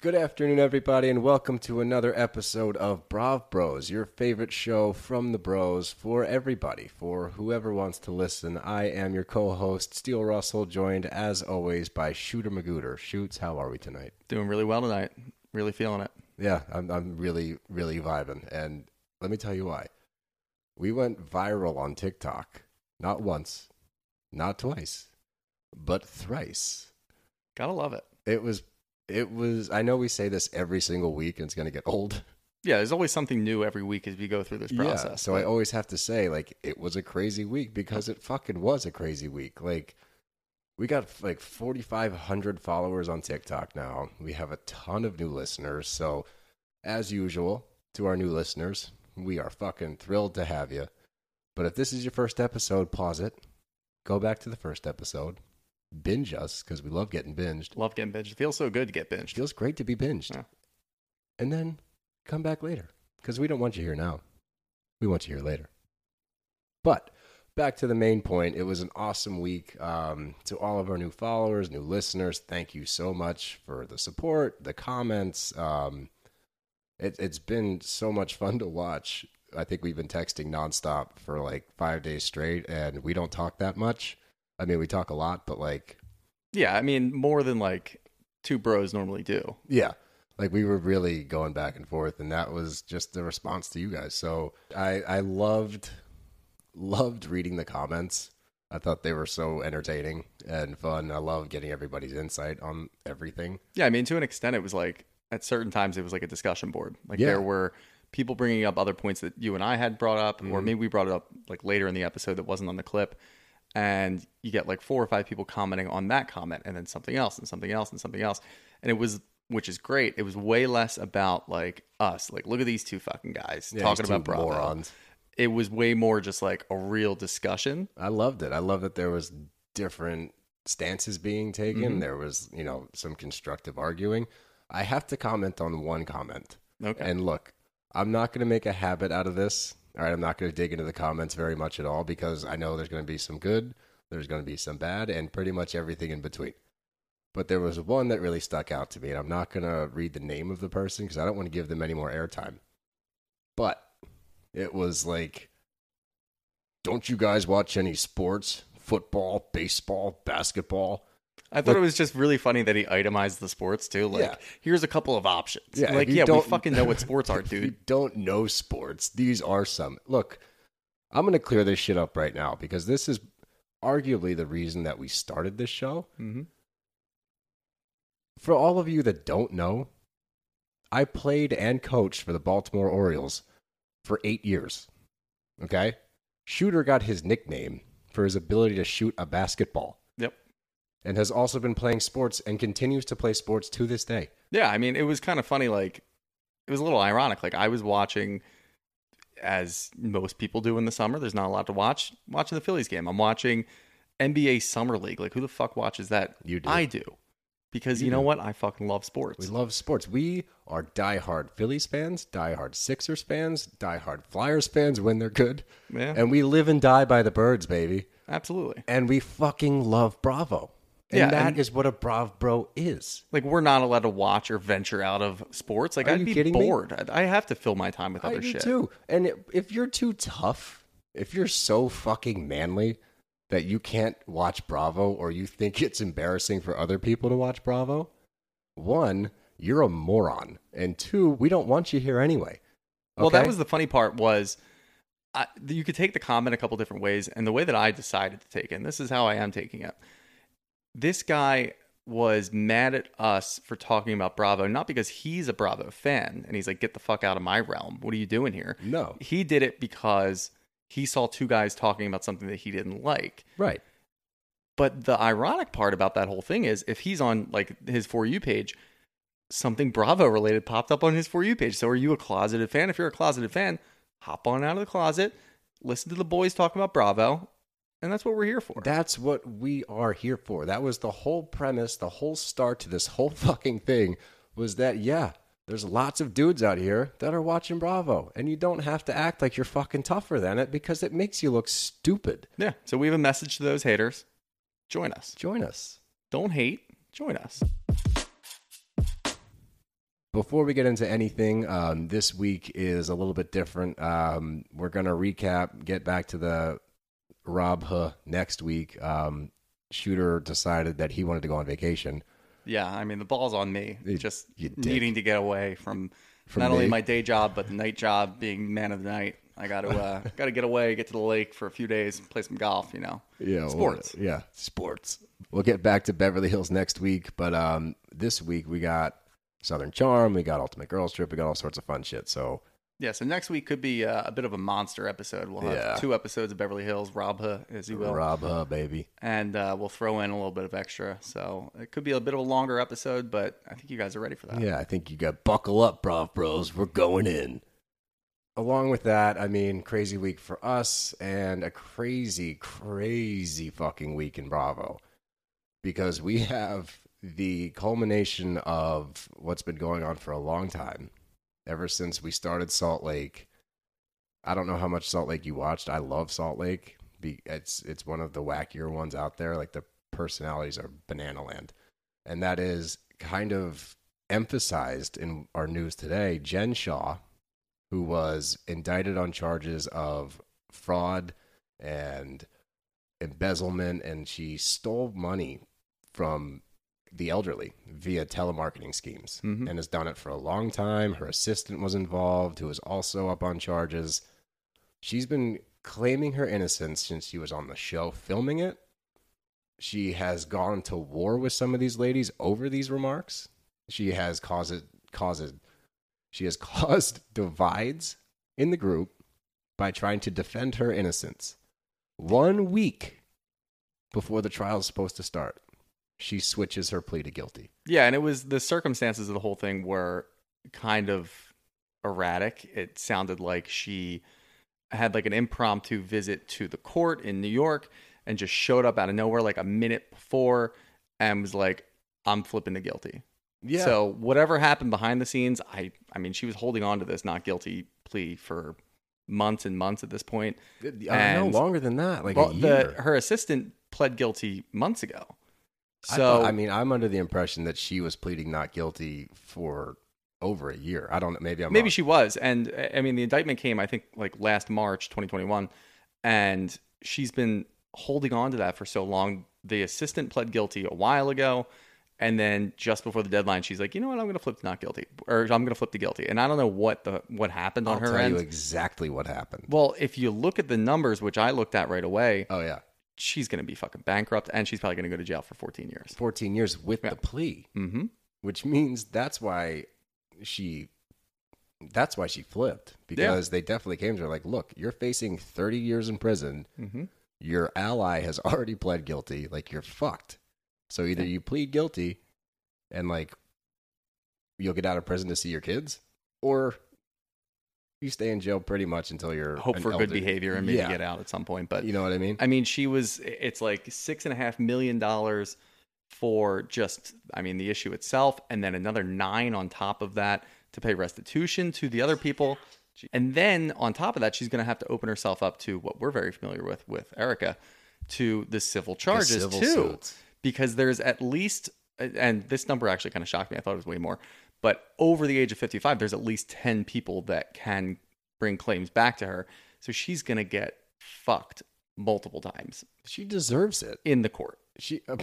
Good afternoon, everybody, and welcome to another episode of Brav Bros, your favorite show from the bros for everybody, for whoever wants to listen. I am your co-host, Steele Russell, joined as always by Shooter Magooter. Shoots, how are we tonight? Doing really well tonight. Really feeling it. Yeah, I'm, I'm really, really vibing, and let me tell you why. We went viral on TikTok, not once, not twice, but thrice. Gotta love it. It was, it was. I know we say this every single week, and it's going to get old. Yeah, there's always something new every week as we go through this process. Yeah, so I always have to say, like, it was a crazy week because it fucking was a crazy week. Like, we got like 4,500 followers on TikTok now. We have a ton of new listeners. So, as usual, to our new listeners, we are fucking thrilled to have you. But if this is your first episode, pause it, go back to the first episode, binge us because we love getting binged. love getting binged. It feels so good to get binged. Feels great to be binged. Yeah. And then come back later because we don't want you here now. We want you here later. But back to the main point. It was an awesome week. Um, to all of our new followers, new listeners, thank you so much for the support, the comments. Um, it, it's been so much fun to watch. I think we've been texting nonstop for like five days straight, and we don't talk that much. I mean, we talk a lot, but like Yeah, I mean more than like two bros normally do. Yeah. Like we were really going back and forth and that was just the response to you guys. So I I loved loved reading the comments. I thought they were so entertaining and fun. I love getting everybody's insight on everything. Yeah, I mean to an extent it was like at certain times it was like a discussion board. Like Yeah. there were people bringing up other points that you and I had brought up, Mm-hmm. or maybe we brought it up like later in the episode that wasn't on the clip. And you get like four or five people commenting on that comment, and then something else, and something else, and something else. And it was, which is great. It was way less about like us, like look at these two fucking guys Yeah, talking about Bravo. morons. It was way more just like a real discussion. I loved it. I love that there was different stances being taken. Mhm. There was, you know, some constructive arguing. I have to comment on one comment. Okay. And look, I'm not going to make a habit out of this. All right, I'm not going to dig into the comments very much at all because I know there's going to be some good, there's going to be some bad, and pretty much everything in between. But there was one that really stuck out to me, and I'm not going to read the name of the person because I don't want to give them any more airtime. But it was like, don't you guys watch any sports? Football, baseball, basketball? I thought it was just really funny that he itemized the sports too. Like, Yeah. here's a couple of options. Yeah, like, you yeah, we don't- fucking know what sports are, If you don't know sports, these are some. Look, I'm going to clear this shit up right now because this is arguably the reason that we started this show. hmm For all of you that don't know, I played and coached for the Baltimore Orioles for eight years. Okay? Shooter got his nickname for his ability to shoot a basketball. And has also been playing sports and continues to play sports to this day. Yeah, I mean, it was kind of funny. Like, it was a little ironic. Like, I was watching, as most people do in the summer. There's not a lot to watch. Watching the Phillies game. I'm watching NBA Summer League. Like, who the fuck watches that? You do. I do, because you, You know do. what? I fucking love sports. We love sports. We are diehard Phillies fans, diehard Sixers fans, diehard Flyers fans when they're good. yeah, And we live and die by the birds, baby. absolutely. And we fucking love Bravo. And Yeah, that is and- what a Brav Bro is. Like, we're not allowed to watch or venture out of sports. Like, Are I'd be bored. I'd- I have to fill my time with I other shit. too. And if you're too tough, if you're so fucking manly that you can't watch Bravo or you think it's embarrassing for other people to watch Bravo, one, you're a moron. And two, we don't want you here anyway. Well, that was the funny part was I, you could take the comment a couple different ways, and the way that I decided to take it, and this is how I am taking it. This guy was mad at us for talking about Bravo, not because he's a Bravo fan and he's like, "Get the fuck out of my realm! What are you doing here?" No. He did it because he saw two guys talking about something that he didn't like. Right. But the ironic part about that whole thing is if he's on like his for you page, something Bravo related popped up on his for you page. So are you a closeted fan? If you're a closeted fan, hop on out of the closet, listen to the boys talk about Bravo, And that's what we're here for. That's what we are here for. That was the whole premise, the whole start to this whole fucking thing was that, yeah, there's lots of dudes out here that are watching Bravo. And you don't have to act like you're fucking tougher than it because it makes you look stupid. yeah. So we have a message to those haters. Join us. Join us. Don't hate. Join us. Before we get into anything, um, this week is a little bit different. Um, we're going to recap, get back to the Rob Huh next week. Um, Shooter decided that he wanted to go on vacation. Yeah, I mean the ball's on me. You- just you needing to get away from, From not only my day job but the night job, being man of the night. I got to uh, got to get away, get to the lake for a few days, play some golf. You know, Yeah, well, sports. yeah, sports. We'll get back to Beverly Hills next week, but um, this week we got Southern Charm, we got Ultimate Girls Trip, we got all sorts of fun shit. So Yeah, so next week could be uh, a bit of a monster episode. We'll have Yeah. two episodes of Beverly Hills, Rob Huh, as you will, Rob Huh, baby. and uh, we'll throw in a little bit of extra. So it could be a bit of a longer episode, but I think you guys are ready for that. Yeah, I think you got buckle up, Brav Bros. We're going in. Along with that, I mean, crazy week for us and a crazy, crazy fucking week in Bravo because we have the culmination of what's been going on for a long time. Ever since we started Salt Lake, I don't know how much Salt Lake you watched. I love Salt Lake. It's it's one of the wackier ones out there. Like the personalities are banana land, and that is kind of emphasized in our news today. Jen Shah, who was indicted on charges of fraud and embezzlement, and she stole money from the elderly via telemarketing schemes Mhm. and has done it for a long time. Her assistant was involved, who is also up on charges. She's been claiming her innocence since she was on the show filming it. She has gone to war with some of these ladies over these remarks. She has caused it caused she has caused divides in the group by trying to defend her innocence. One week before the trial is supposed to start, she switches her plea to guilty. Yeah, and it was the circumstances of the whole thing were kind of erratic. It sounded like she had like an impromptu visit to the court in New York and just showed up out of nowhere like a minute before and was like, I'm flipping to guilty. Yeah. So whatever happened behind the scenes, I I mean she was holding on to this not guilty plea for months and months at this point. I no longer than that, like well, a year. the her assistant pled guilty months ago. I So thought- I, mean, I'm under the impression that she was pleading not guilty for over a year. I don't know. Maybe I'm Maybe wrong. she was. And uh, I mean, the indictment came, I think, like last March 2021. And she's been holding on to that for so long. The assistant pled guilty a while ago. And then just before the deadline, she's like, you know what? I'm going to flip to not guilty, or I'm going to flip to guilty. And I don't know what the what happened on I'll her tell end. you exactly what happened. well, if you look at the numbers, which I looked at right away, Oh yeah, she's going to be fucking bankrupt, and she's probably going to go to jail for 14 years. 14 years with Yeah. the plea, Mm-hmm. which means that's why she. That's why she flipped because they definitely came to her like, look, you're facing 30 years in prison. Mm-hmm. Your ally has already pled guilty. Like you're fucked. So either you plead guilty, and like you'll get out of prison to see your kids, or you stay in jail pretty much until you're Hope for good behavior and maybe Yeah. get out at some point. But You know what I mean? I mean, she was. It's like six and a half million dollars for just. I mean, the issue itself, and then another nine on top of that to pay restitution to the other people. And then on top of that, she's going to have to open herself up to what we're very familiar with with Erica, to the civil charges civil too, suits. because there's at least, and this number actually kind of shocked me. I thought it was way more, but over the age of 55, there's at least 10 people that can bring claims back to her. So she's going to get fucked multiple times She deserves it. in the court She uh,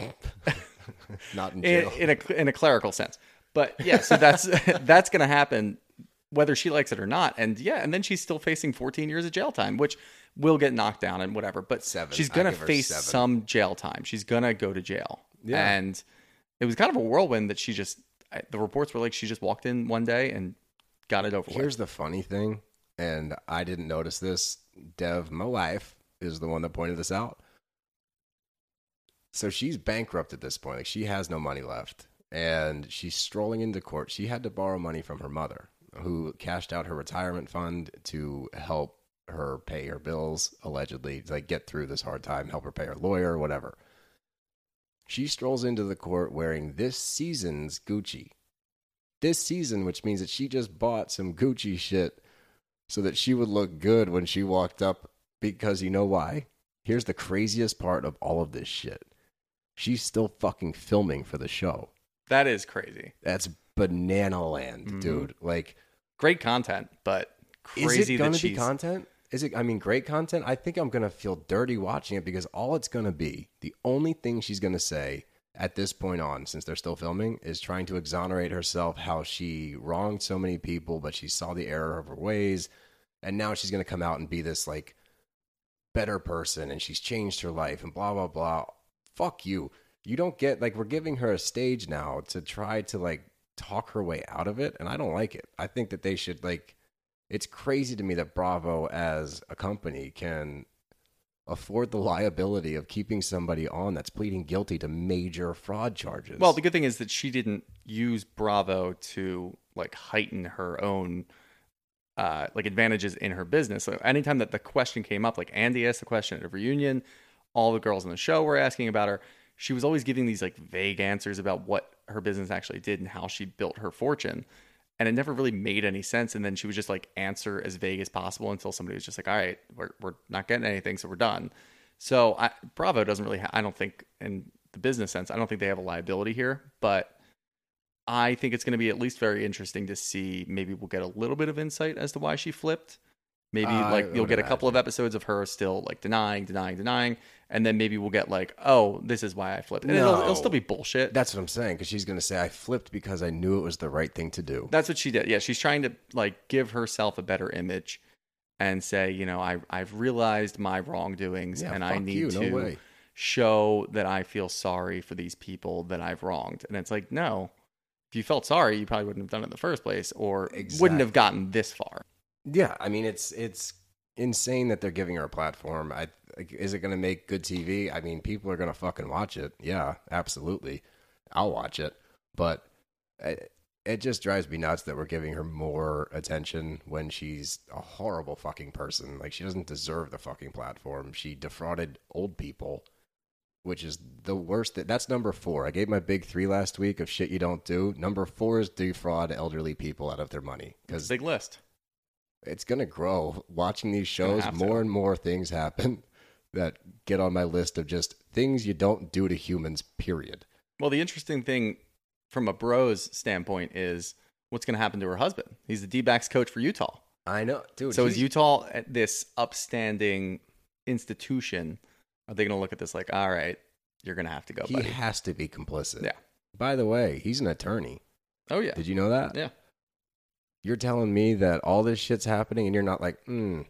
not in in, jail. in a in a clerical sense. But yeah, so that's that's going to happen whether she likes it or not. And yeah, and then she's still facing 14 years of jail time, which will get knocked down and whatever. But Seven. she's I going to give her face seven. some jail time. She's going to go to jail. Yeah. And it was kind of a whirlwind that she just The reports were like she just walked in one day and got it over with. Here's the funny thing, and I didn't notice this. Dev, my wife, is the one that pointed this out. So she's bankrupt at this point. Like she has no money left, and she's strolling into court. She had to borrow money from her mother, who cashed out her retirement fund to help her pay her bills, allegedly, to like get through this hard time, help her pay her lawyer, whatever. She strolls into the court wearing this season's Gucci. This season, which means that she just bought some Gucci shit so that she would look good when she walked up because you know why? Here's the craziest part of all of this shit. She's still fucking filming for the show. That is crazy. That's banana land, Mhm. dude. Like Great content, but is crazy it going that to be content? Is it? I mean, great content. I think I'm to feel dirty watching it because all it's to be, the only thing she's to say at this point on, since they're still filming, is trying to exonerate herself how she wronged so many people, but she saw the error of her ways, and now she's to come out and be this like better person, and she's changed her life, and blah blah blah. Fuck you. You don't get like we're giving her a stage now to try to like talk her way out of it, and I don't like it. I think that they should like it's crazy to me that Bravo as a company can afford the liability of keeping somebody on that's pleading guilty to major fraud charges. Well, the good thing is that she didn't use Bravo to like heighten her own uh, like advantages in her business. So anytime that the question came up, like Andy asked the question at a reunion, all the girls on the show were asking about her. She was always giving these like vague answers about what her business actually did and how she built her fortune. And it never really made any sense. And then she would just like answer as vague as possible until somebody was just like, all right, we're, we're not getting anything, so we're done. So I, Bravo doesn't really, ha- I don't think, in the business sense, I don't think they have a liability here. But I think it's going to be at least very interesting to see. Maybe we'll get a little bit of insight as to why she flipped. Maybe I like you'll get a couple of episodes of her still like denying, denying, denying, and then maybe we'll get like, oh, this is why I flipped, and it'll, it'll still be bullshit. that's what I'm saying because she's going to say I flipped because I knew it was the right thing to do. That's what she did. Yeah, she's trying to like give herself a better image and say, you know, I I've realized my wrongdoings Yeah, and I need you, no to way. show that I feel sorry for these people that I've wronged. And it's like, no. If you felt sorry, you probably wouldn't have done it in the first place or wouldn't have gotten this far. Yeah, I mean it's it's insane that they're giving her a platform. I like, is it going to make good TV? I mean, people are going to fucking watch it. Yeah, absolutely. I'll watch it, but it, it just drives me nuts that we're giving her more attention when she's a horrible fucking person. Like she doesn't deserve the fucking platform. She defrauded old people, which is the worst. That that's number four. I gave my big three last week of shit you don't do. Number four is defraud elderly people out of their money because Big list. it's gonna grow. Watching these shows, have to. more and more things happen that get on my list of just things you don't do to humans. Period. Well, the interesting thing from a bros standpoint is what's going to happen to her husband. He's the D backs coach for Utah. I know, dude. so is Utah at this upstanding institution? Are they going to look at this like, all right, you're going to have to go, He buddy? has to be complicit. Yeah. By the way, he's an attorney. oh yeah, Did you know that? yeah. You're telling me that all this shit's happening, and you're not like, hmm,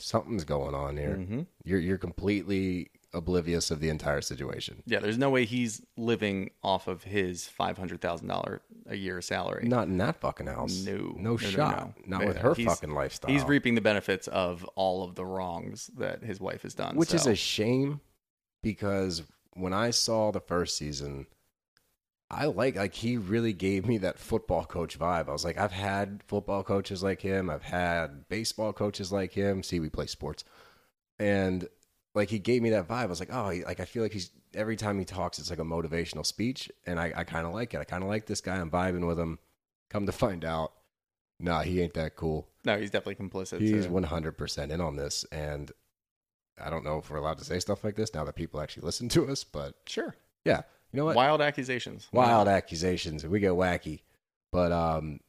something's going on here. hmm You're you're completely oblivious of the entire situation. Yeah, there's no way he's living off of his five hundred thousand dollar a year salary. Not in that fucking house. No, no, no, no, shot. no. Not with her he's- fucking lifestyle. He's reaping the benefits of all of the wrongs that his wife has done. which is a shame because when I saw the first season, I like like he really gave me that football coach vibe. I was like, I've had football coaches like him, I've had baseball coaches like him. See, we play sports, and like he gave me that vibe. I was like, oh, he, like I feel like he's every time he talks, it's like a motivational speech, and I, I kind of like it. I kind of like this guy. I'm vibing with him. Come to find out, nah, he ain't that cool. no, he's definitely complicit. He's 100% in on this. And I don't know if we're allowed to say stuff like this now that people actually listen to us, but sure yeah, you know what? wild accusations. Wild accusations. We get wacky. But, um,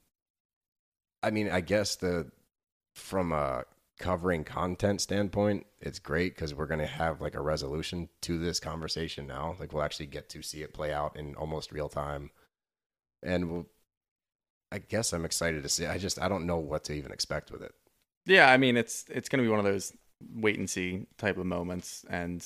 I mean, I guess the, from a covering content standpoint, it's great because we're going to have like a resolution to this conversation now. Like we'll actually get to see it play out in almost real time. And we'll, I guess I'm excited to see. I just, I don't know what to even expect with it. Yeah, I mean it's it's going to be one of those wait and see type of moments, and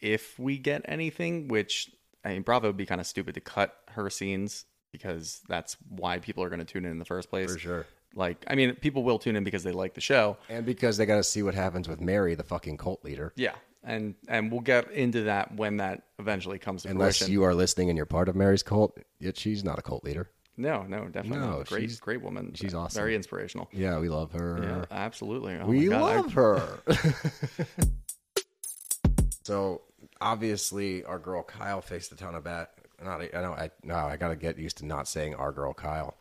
if we get anything, which I mean, Bravo would be kind of stupid to cut her scenes because that's why people are going to tune in in the first place. For sure. Like, I mean, people will tune in because they like the show. And because they got to see what happens with Mary, the fucking cult leader. Yeah, and and we'll get into that when that eventually comes to Unless fruition. you are listening and you're part of Mary's cult, yet she's not a cult leader. No, no, definitely No, not. Great, she's- great woman. she's awesome. Very inspirational. Yeah, we love her. Yeah, absolutely. Oh we my God, I- love her. so obviously, our girl Kyle faced a ton of bat. Not, I know. I no. I gotta get used to not saying our girl Kyle.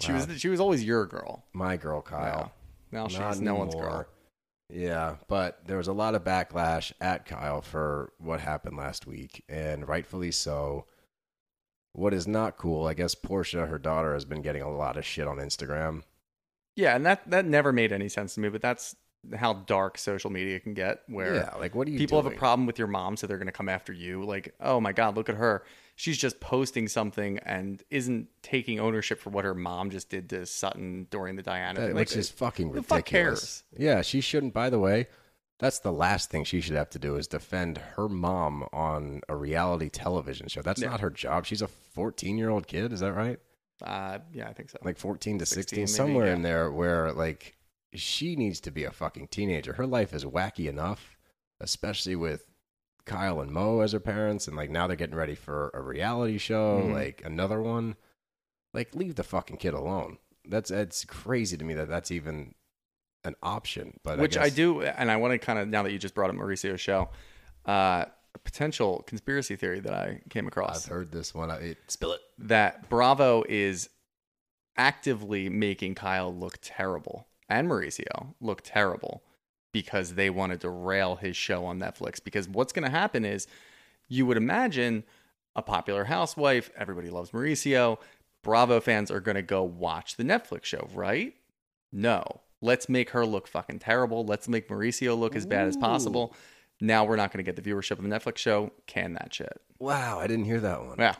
She Wow. was she was always your girl. My girl Kyle. Now Not she's no one's girl. Yeah, but there was a lot of backlash at Kyle for what happened last week, and rightfully so. What is not cool, I guess Portia, her daughter, has been getting a lot of shit on Instagram. Yeah, and that that never made any sense to me, but that's how dark social media can get where yeah, like what are you people have a problem with your mom so they're going to come after you like oh my god look at her she's just posting something and isn't taking ownership for what her mom just did to sutton during the diana That- thing. which Like, is fucking ridiculous. fuck cares? Yeah, she shouldn't. By the way, that's the last thing she should have to do is defend her mom on a reality television show. That's Yeah. not her job. She's a 14 year old kid. Is that right? uh, yeah i think so Like 14 to 16 16, maybe, somewhere yeah. in there where like she needs to be a fucking teenager. Her life is wacky enough, especially with Kyle and Mo as her parents, and like now they're getting ready for a reality show, Mhm. like another one. Like, leave the fucking kid alone. That's it's crazy to me that that's even an option. But which I, I, do and i want to kind of now that you just brought up mauricio's show uh, a potential conspiracy theory that i came across I've heard this one. I, it, spill it. that Bravo is actively making Kyle look terrible and Mauricio look terrible because they wanted to derail his show on Netflix. Because what's going to happen is you would imagine a popular housewife, everybody loves Mauricio. Bravo fans are going to go watch the Netflix show, right? No. Let's make her look fucking terrible. Let's make Mauricio look as bad as possible. Now we're not going to get the viewership of the Netflix show. Can that shit. Wow, I didn't hear that one. Yeah.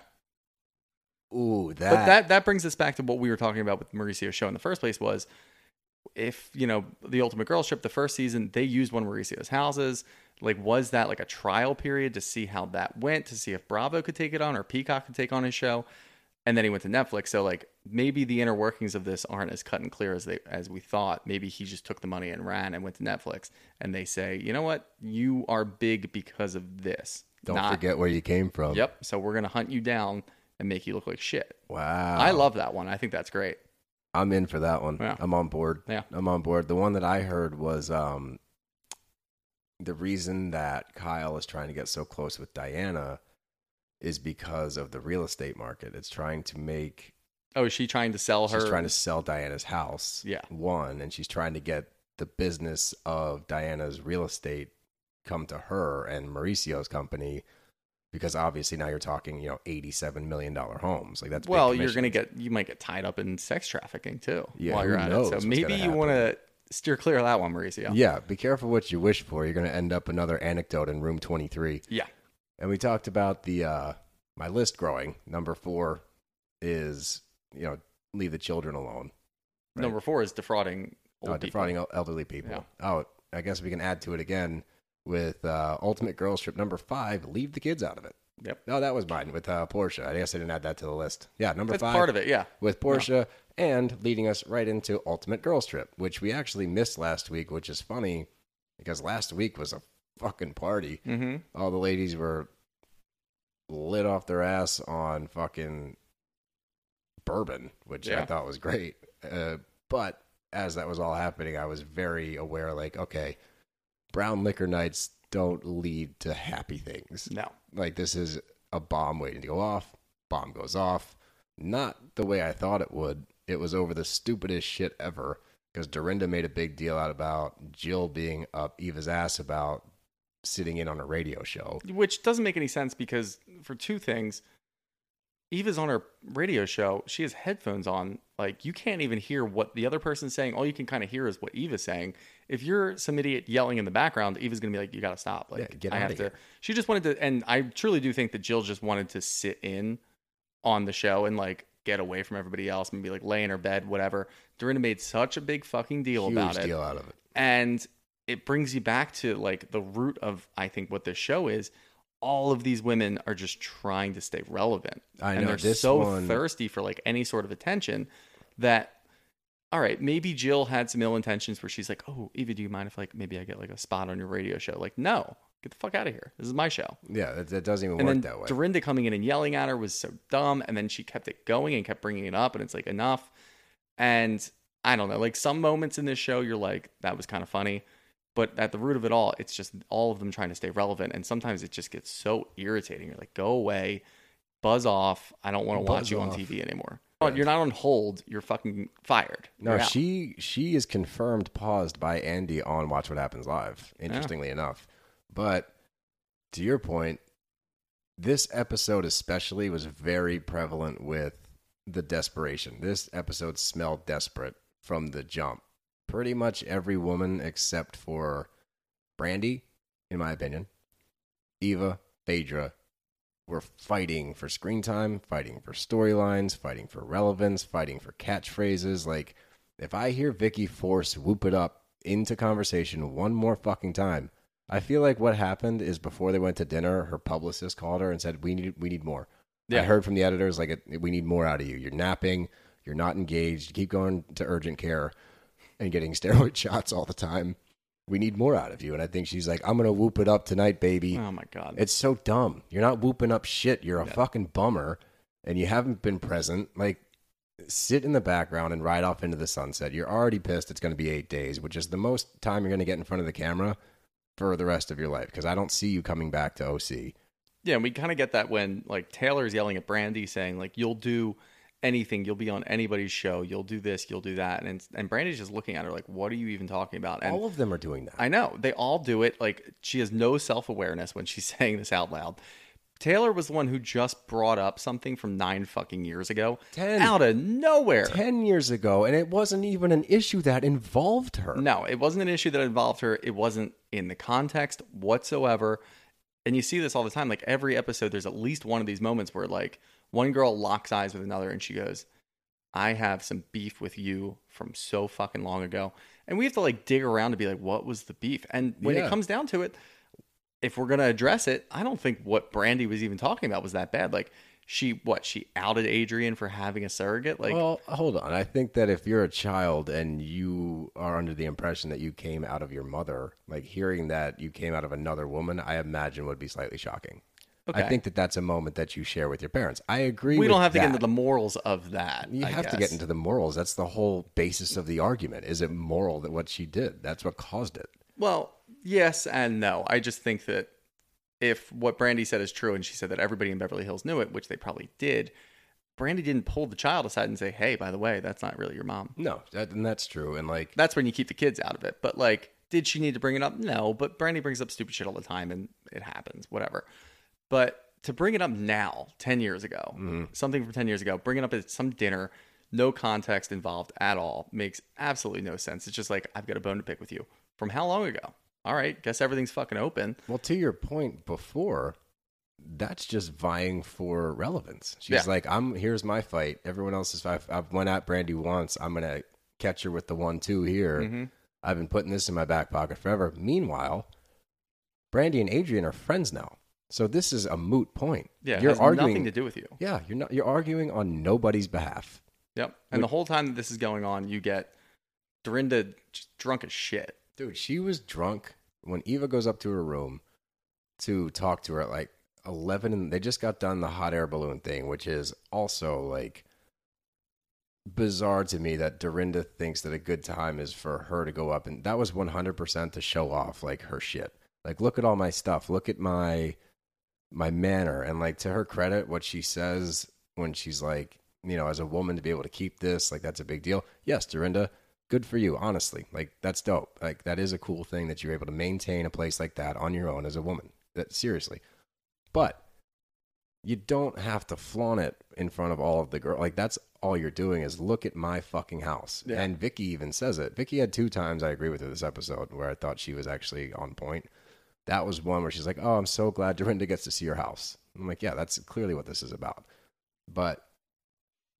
Ooh, that. But that that brings us back to what we were talking about with Mauricio's show in the first place was if you know the Ultimate Girl Trip the first season they used one of Mauricio's houses like was that like a trial period to see how that went to see if Bravo could take it on or Peacock could take on his show and then he went to Netflix so like maybe the inner workings of this aren't as cut and clear as they as we thought maybe he just took the money and ran and went to Netflix and they say you know what you are big because of this don't Not- forget where you came from. yep so we're gonna hunt you down and make you look like shit Wow. I love that one. I think that's great. I'm in for that one. Yeah. I'm on board. Yeah. I'm on board. The one that I heard was um, the reason that Kyle is trying to get so close with Diana is because of the real estate market. It's trying to make. Oh, is she trying to sell her? She's trying to sell Diana's house. Yeah. One, and she's trying to get the business of Diana's real estate come to her and Mauricio's company. Because obviously now you're talking, you know, eighty-seven million dollar homes. Like that's big well, you're gonna get you might get tied up in sex trafficking too Yeah, while you're at it. So maybe you want to steer clear of that one, Mauricio. Yeah, be careful what you wish for. You're going to end up another anecdote in room 23. Yeah. And we talked about the uh my list growing. Number 4 is, you know, leave the children alone. Right. Number four is defrauding old Uh, defrauding el- elderly people. Yeah. Oh, I guess we can add to it again with uh Ultimate Girls Trip number 5, leave the kids out of it. Yep. No, that was mine with uh Portia. I guess I didn't add that to the list. Yeah, number That's 5 part of it. Yeah. with Portia and leading us right into Ultimate Girls Trip, which we actually missed last week, which is funny because last week was a fucking party. Mm-hmm. All the ladies were lit off their ass on fucking bourbon, which I thought was great. Uh, but as that was all happening, I was very aware like, okay, brown liquor nights don't lead to happy things No. like this is a bomb waiting to go off. Bomb goes off. Not the way I thought it would. It was over the stupidest shit ever because Dorinda made a big deal out about Jill being up Eva's ass about sitting in on a radio show. Which doesn't make any sense because for two things, Eva's on her radio show. She has headphones on. Like you can't even hear what the other person's saying. All you can kind of hear is what Eva's saying. If you're some idiot yelling in the background, Eva's gonna be like, "You gotta stop!" Like Yeah, get I outta have to. here. She just wanted to, and I truly do think that Jill just wanted to sit in on the show and like get away from everybody else and be like lay in her bed, whatever. Dorinda made such a big fucking deal Huge about it deal out of it. and it brings you back to like the root of I think what this show is. All of these women are just trying to stay relevant, I and they're so one- thirsty for like any sort of attention that. All right, maybe Jill had some ill intentions where she's like, "Oh, Eva, do you mind if like maybe I get like a spot on your radio show?" Like, no, Get the fuck out of here. This is my show. Yeah, that, that doesn't even And work then that way. Dorinda coming in and yelling at her was so dumb. And then she kept it going and kept bringing it up. And it's like, enough. And I don't know. Like some moments in this show, you're like, that was kind of funny. But at the root of it all, it's just all of them trying to stay relevant. And sometimes it just gets so irritating. You're like, go away, buzz off. I don't want to watch you on. TV anymore. Oh, You're not on hold. You're fucking fired. No, she she is confirmed paused by Andy on Watch What Happens Live. Interestingly enough, but to your point, this episode especially was very prevalent with the desperation. This episode smelled desperate from the jump. Pretty much every woman except for Brandi, in my opinion, Eva, Phaedra, were fighting for screen time, fighting for storylines, fighting for relevance, fighting for catchphrases. Like, if I hear Vicki Force whoop it up into conversation one more fucking time, I feel like what happened is before they went to dinner, her publicist called her and said, "We need, we need more." Yeah. I heard from the editors like, "We need more out of you. You're napping. You're not engaged. Keep going to urgent care and getting steroid shots all the time. We need more out of you." And I think she's like, "I'm gonna whoop it up tonight, baby." Oh my God. It's so dumb. You're not whooping up shit. You're a fucking bummer, and you haven't been present. Like, sit in the background and ride off into the sunset. You're already pissed. It's going to be eight days, which is the most time you're going to get in front of the camera for the rest of your life. Because I don't see you coming back to OC. Yeah, and we kind of get that when like Taylor's yelling at Brandi, saying like, "You'll do anything. You'll be on anybody's show. You'll do this. You'll do that." And and Brandi's just looking at her like, "What are you even talking about?" And All of them are doing that. I know they all do it. Like she has no self awareness when she's saying this out loud. Taylor was the one who just brought up something from nine fucking years ago, Ten. out of nowhere. Ten years ago, and it wasn't even an issue that involved her. No, it wasn't an issue that involved her. It wasn't in the context whatsoever. And you see this all the time. Like every episode, there's at least one of these moments where like one girl locks eyes with another and she goes, I have some beef with you from so fucking long ago. And we have to like dig around to be like, what was the beef? And when Yeah. it comes down to it, if we're gonna address it, I don't think what Brandi was even talking about was that bad. Like she what, she outed Adrienne for having a surrogate? Like well, hold on. I think that if you're a child and you are under the impression that you came out of your mother, like hearing that you came out of another woman, I imagine would be slightly shocking. I think that that's a moment that you share with your parents. I agree. we don't have to get into the morals of that. You I have to get into the morals. That's the whole basis of the argument. Is it moral that what she did? That's what caused it. Well, yes and no. I just think that if what Brandi said is true and she said that everybody in Beverly Hills knew it, which they probably did, Brandi didn't pull the child aside and say, "Hey, by the way, that's not really your mom." No, that, and that's true. And like, That's when you keep the kids out of it. But like, did she need to bring it up? No, but Brandi brings up stupid shit all the time and it happens, whatever. But to bring it up now, 10 years ago, something from 10 years ago, bring it up at some dinner, no context involved at all, makes absolutely no sense. It's just like, I've got a bone to pick with you. From how long ago? All right, guess everything's fucking open. well, to your point before, that's just vying for relevance. She's Yeah. like, I'm here's my fight. Everyone else is. I've, I've went at Brandi once. I'm gonna catch her with the one two here. Mm-hmm. I've been putting this in my back pocket forever. Meanwhile, Brandi and Adrienne are friends now. So this is a moot point. Yeah, you're has arguing. nothing to do with you. Yeah, you're not. You're arguing on nobody's behalf. Yep. And the whole time that this is going on, you get Dorinda drunk as shit. Dude, she was drunk when Eva goes up to her room to talk to her at like 11 and they just got done the hot air balloon thing, which is also like bizarre to me that Dorinda thinks that a good time is for her to go up and that was 100% to show off like her shit. Like look at all my stuff, look at my my manor and like to her credit what she says when she's like, you know, as a woman to be able to keep this, like that's a big deal. Yes, Dorinda, good for you, honestly. Like that's dope. Like that is a cool thing that you're able to maintain a place like that on your own as a woman. That seriously. But you don't have to flaunt it in front of all of the girls. Like that's all you're doing is look at my fucking house. Yeah. And Vicki even says it. Vicki had two times I agree with her this episode where I thought she was actually on point. That was one where she's like, "Oh, I'm so glad Dorinda gets to see her house." I'm like, "Yeah, that's clearly what this is about." But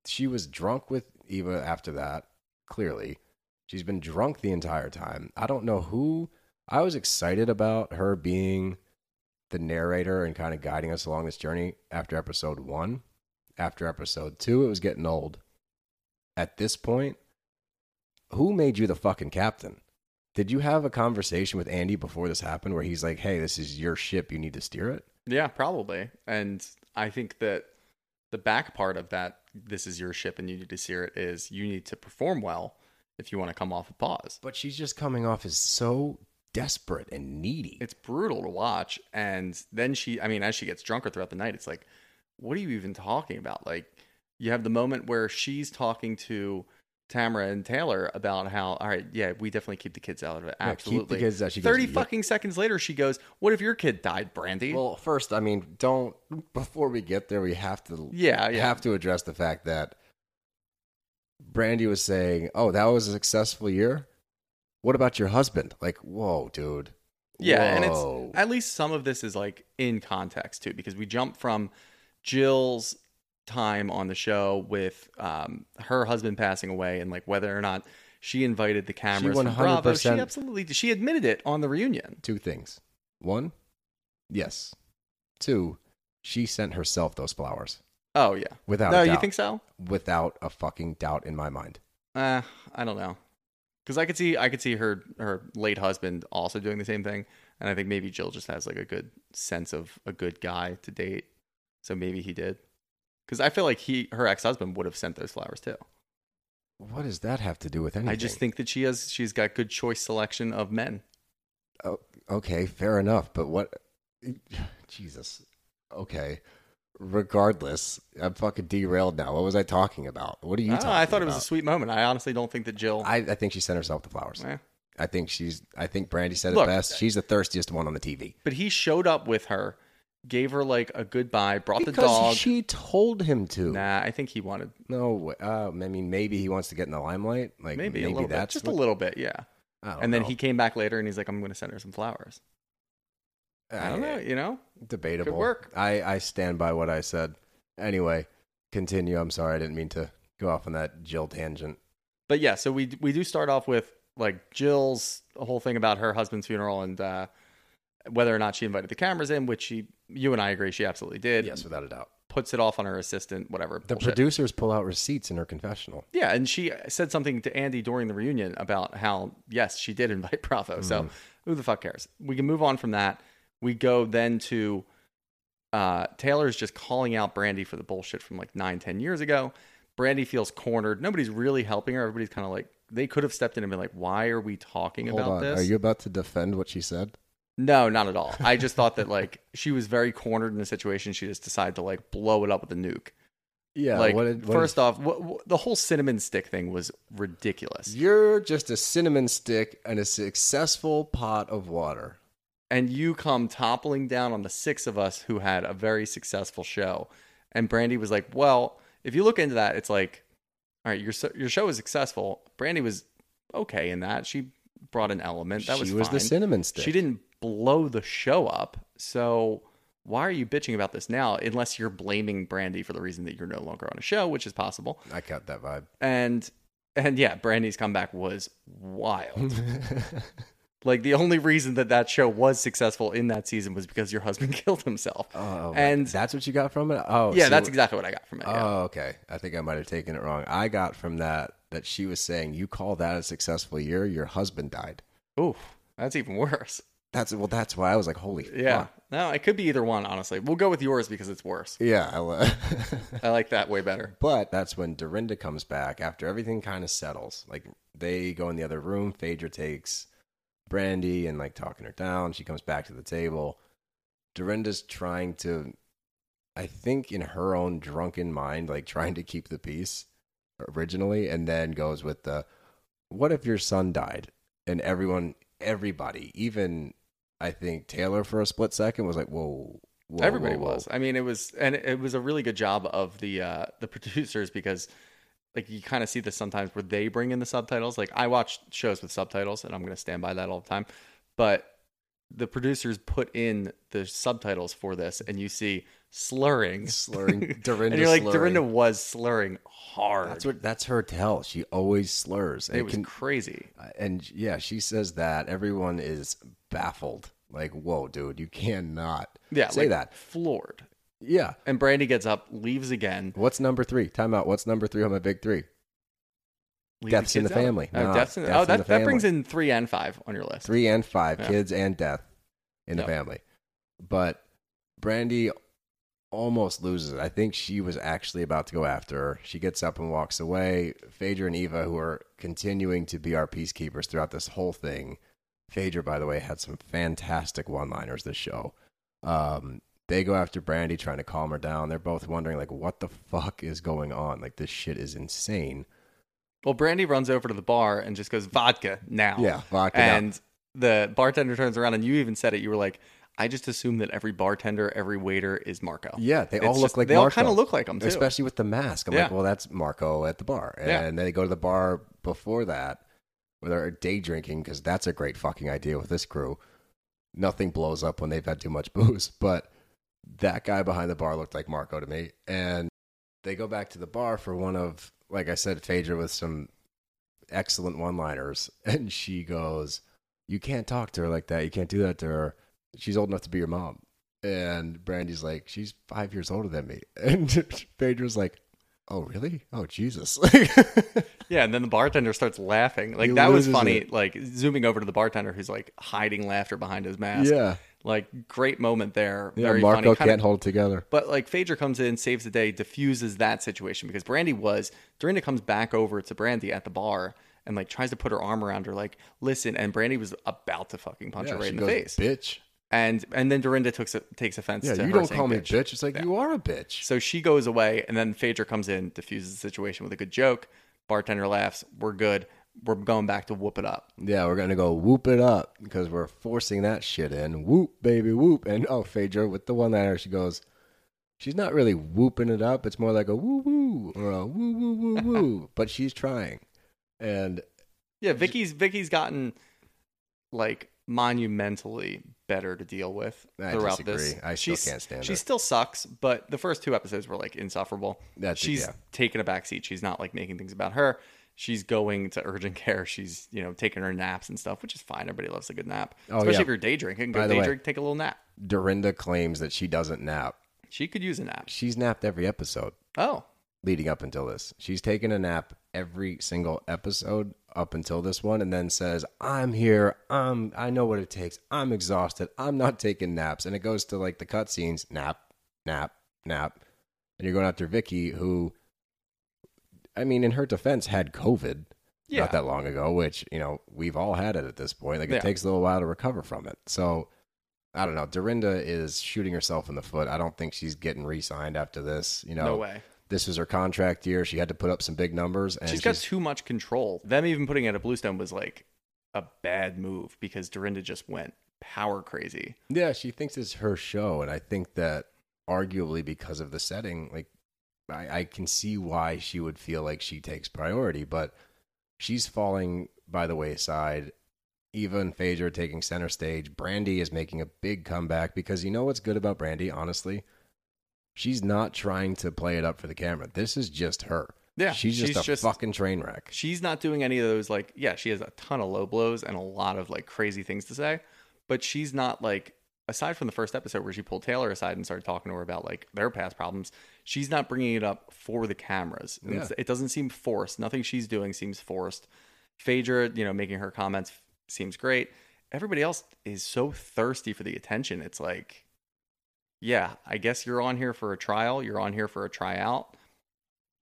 she was drunk with Eva after that. Clearly, she's been drunk the entire time. I don't know who. I was excited about her being the narrator and kind of guiding us along this journey after episode one. After episode two, it was getting old. At this point, who made you the fucking captain? Did you have a conversation with Andy before this happened where he's like, "Hey, this is your ship. You need to steer it." Yeah, probably. And I think that the back part of that, this is your ship and you need to steer it, is you need to perform well if you want to come off a pause. But she's just coming off as so desperate and needy. It's brutal to watch. And then she, I mean, as she gets drunker throughout the night, it's like, what are you even talking about? Like, you have the moment where she's talking to Tamara and Taylor about how, all right, yeah, we definitely keep the kids out of it. Yeah, Absolutely. kids out. She goes, 30 "Yep." fucking seconds later, she goes, what if your kid died, Brandi? Well, first, I mean, don't before we get there, we have to yeah, yeah. have to address the fact that Brandi was saying, "Oh, that was a successful year." What about your husband? Like, whoa, dude. Yeah, and it's at least some of this is like in context too, because we jump from Jill's time on the show with um, her husband passing away and like whether or not she invited the cameras from Bravo. She 100% she absolutely did. She admitted it on the reunion. two things. One, yes. Two, she sent herself those flowers Oh yeah. without no, you think so? without a fucking doubt in my mind. Uh, I don't know. Because I could see, I could see her her late husband also doing the same thing, and I think maybe Jill just has like a good sense of a good guy to date, so maybe he did. Because I feel like he, her ex husband, would have sent those flowers too. What does that have to do with anything? I just think that she has, she's got good choice selection of men. Oh, okay, fair enough. But what? Jesus. Okay. Regardless, I'm fucking derailed now. What was I talking about? What are you I, talking I thought it was a sweet moment. I honestly don't think that Jill. I, I think she sent herself the flowers. Eh. I think she's. I think Brandi said it best. She's the thirstiest one on the TV. But he showed up with her, gave her like a goodbye, brought the Because dog. she told him to. Nah, I think he wanted No, uh, I mean maybe he wants to get in the limelight. Like maybe, maybe, a little that's bit, just what- a little bit, yeah. I And then he came back later and he's like, "I'm going to send her some flowers." I don't know, you know. Debatable. Could work. I I stand by what I said. Anyway, continue. I'm sorry. I didn't mean to go off on that Jill tangent. But yeah, so we we do start off with like Jill's whole thing about her husband's funeral and uh, whether or not she invited the cameras in, which she, you and I agree, she absolutely did. Yes, without a doubt. Puts it off on her assistant, whatever. The bullshit. producers pull out receipts in her confessional. Yeah, and she said something to Andy during the reunion about how yes, she did invite Bravo. So Mm-hmm. who the fuck cares? We can move on from that. We go then to uh, Taylor's just calling out Brandi for the bullshit from like nine, ten years ago. Brandi feels cornered. Nobody's really helping her. Everybody's kind of like they could have stepped in and been like, "Why are we talking Hold about on. this?" Are you about to defend what she said? No, not at all. I just thought that like she was very cornered in a situation. She just decided to like blow it up with a nuke. Yeah. like what did- what first did- off, wh- wh- the whole cinnamon stick thing was ridiculous. you're just a cinnamon stick and a successful pot of water. and you come toppling down on the six of us who had a very successful show. And Brandi was like, "Well, if you look into that, it's like, all right, your your show was successful. Brandi was okay in that. She brought an element that she was was the cinnamon stick. She didn't blow the show up. So why are you bitching about this now? Unless you're blaming Brandi for the reason that you're no longer on a show, which is possible. I got that vibe. And and yeah, Brandi's comeback was wild. like the only reason that that show was successful in that season was because your husband killed himself. Oh, and that's what you got from it. Oh, yeah, see, that's exactly what I got from it. yeah. Oh, okay. I think I might have taken it wrong. I got from that that she was saying, "You call that a successful year? Your husband died." Oof, that's even worse. That's well. That's why I was like, "Holy Yeah. fuck. No, it could be either one, honestly. We'll go with yours because it's worse. yeah." I li- I like that way better. but that's when Dorinda comes back after everything kind of settles. Like they go in the other room. Phaedra takes Brandi and like talking her down. She comes back to the table. Dorinda's trying to, I think, in her own drunken mind, like trying to keep the peace originally, and then goes with the, "What if your son died?" And everyone, everybody, even I think Taylor for a split second was like, "Whoa." whoa Everybody whoa, whoa." was. I mean, it was, and it, was a really good job of the uh, the producers because, like, you kind of see this sometimes where they bring in the subtitles. Like, I watch shows with subtitles, and I'm going to stand by that all the time. But the producers put in the subtitles for this, and you see slurring, Slurring, Dorinda and you're like, slurring. Dorinda was slurring hard. That's what that's her tell. She always slurs. it And was can- crazy. and yeah, she says that everyone is baffled. Like, whoa, dude, you cannot Yeah, say like, that. floored. Yeah. And Brandi gets up, leaves again. What's number three? Time out. What's number three on my big three? Leave Deaths in the out. family. Oh, No, deaths in deaths oh in that, the that brings in three and five on your list. three and five Yeah. kids and death in Yep. the family. But Brandi almost loses it. I think she was actually about to go after her. She gets up and walks away. Phaedra and Eva, who are continuing to be our peacekeepers throughout this whole thing. Phaedra, by the way, had some fantastic one-liners this show. Um, they go after Brandi, trying to calm her down. They're both wondering, like, what the fuck is going on? Like, this shit is insane. Well, Brandi runs over to the bar and just goes vodka now. Yeah, vodka now. And the bartender turns around and you even said it. You were like, I just assume that every bartender, every waiter is Marco. Yeah, they It's all just- look like they all kind of look like him too. especially with the mask. I'm Yeah. like, well, that's Marco at the bar, and Yeah. then they go to the bar before that where they're day drinking because that's a great fucking idea with this crew. Nothing blows up when they've had too much booze, but that guy behind the bar looked like Marco to me, and they go back to the bar for one of, like I said, Phaedra with some excellent one-liners, and she goes, "You can't talk to her like that. You can't do that to her. She's old enough to be your mom." And Brandi's like, she's five years older than me. And Phaedra's like, oh, really? Oh, Jesus. Yeah, and then the bartender starts laughing. Like He that was funny. it. Like zooming over to the bartender who's like hiding laughter behind his mask. yeah. Like great moment there. Yeah, Very Marco funny. Kinda- can't hold it together. But like Phaedra comes in, saves the day, diffuses that situation because Brandi was Dorinda comes back over to Brandi at the bar and like tries to put her arm around her, like, listen, and Brandi was about to fucking punch Yeah, her right in goes, the face. Bitch. And and then Dorinda takes takes offense Yeah, you don't call me a bitch. It's like, Yeah. you are a bitch. So she goes away, and then Phaedra comes in, diffuses the situation with a good joke. Bartender laughs. We're good. We're going back to whoop it up. yeah, we're going to go whoop it up because we're forcing that shit in. Whoop, baby, whoop. And oh, Phaedra with the one liner, she goes, she's not really whooping it up. It's more like a woo woo or a woo woo woo woo. but she's trying. And Yeah, Vicki's Vicki's gotten like monumentally better to deal with I throughout disagree. this. I still She's- can't stand She her. still sucks, but the first two episodes were like insufferable. That's- She's yeah. taking a backseat. She's not like making things about her. She's going to urgent care. She's you know taking her naps and stuff, which is fine. Everybody loves a good nap, Oh, especially yeah. if you're day drinking. Go day way- drink, take a little nap. Dorinda claims that she doesn't nap. She could use a nap. She's napped every episode. Oh, leading up until this. She's taken a nap every single episode up until this one and then says, I'm here. I'm I know what it takes. I'm exhausted. I'm not taking naps. And it goes to like the cutscenes, nap, nap, nap. And you're going after Vicki, who I mean, in her defense, had COVID Yeah. not that long ago, which, you know, we've all had it at this point. Like it Yeah. takes a little while to recover from it. So I don't know. Dorinda is shooting herself in the foot. I don't think she's getting re-signed after this. You know, no way. this was her contract year. She had to put up some big numbers, and she's got too much control. Them even putting it at Bluestone was like a bad move because Dorinda just went power crazy. yeah, she thinks it's her show, and I think that arguably because of the setting, like I, I can see why she would feel like she takes priority, but she's falling by the wayside. Eva and Phaedra are taking center stage. Brandi is making a big comeback because you know what's good about Brandi, honestly? She's not trying to play it up for the camera. This is just her. Yeah, She's just she's a just- fucking train wreck. She's not doing any of those like yeah, she has a ton of low blows and a lot of like crazy things to say, but she's not like aside from the first episode where she pulled Taylor aside and started talking to her about like their past problems, she's not bringing it up for the cameras. Yeah. It doesn't seem forced. Nothing she's doing seems forced. Phaedra, you know, making her comments seems great. Everybody else is so thirsty for the attention. It's like, yeah, I guess you're on here for a trial. You're on here for a tryout.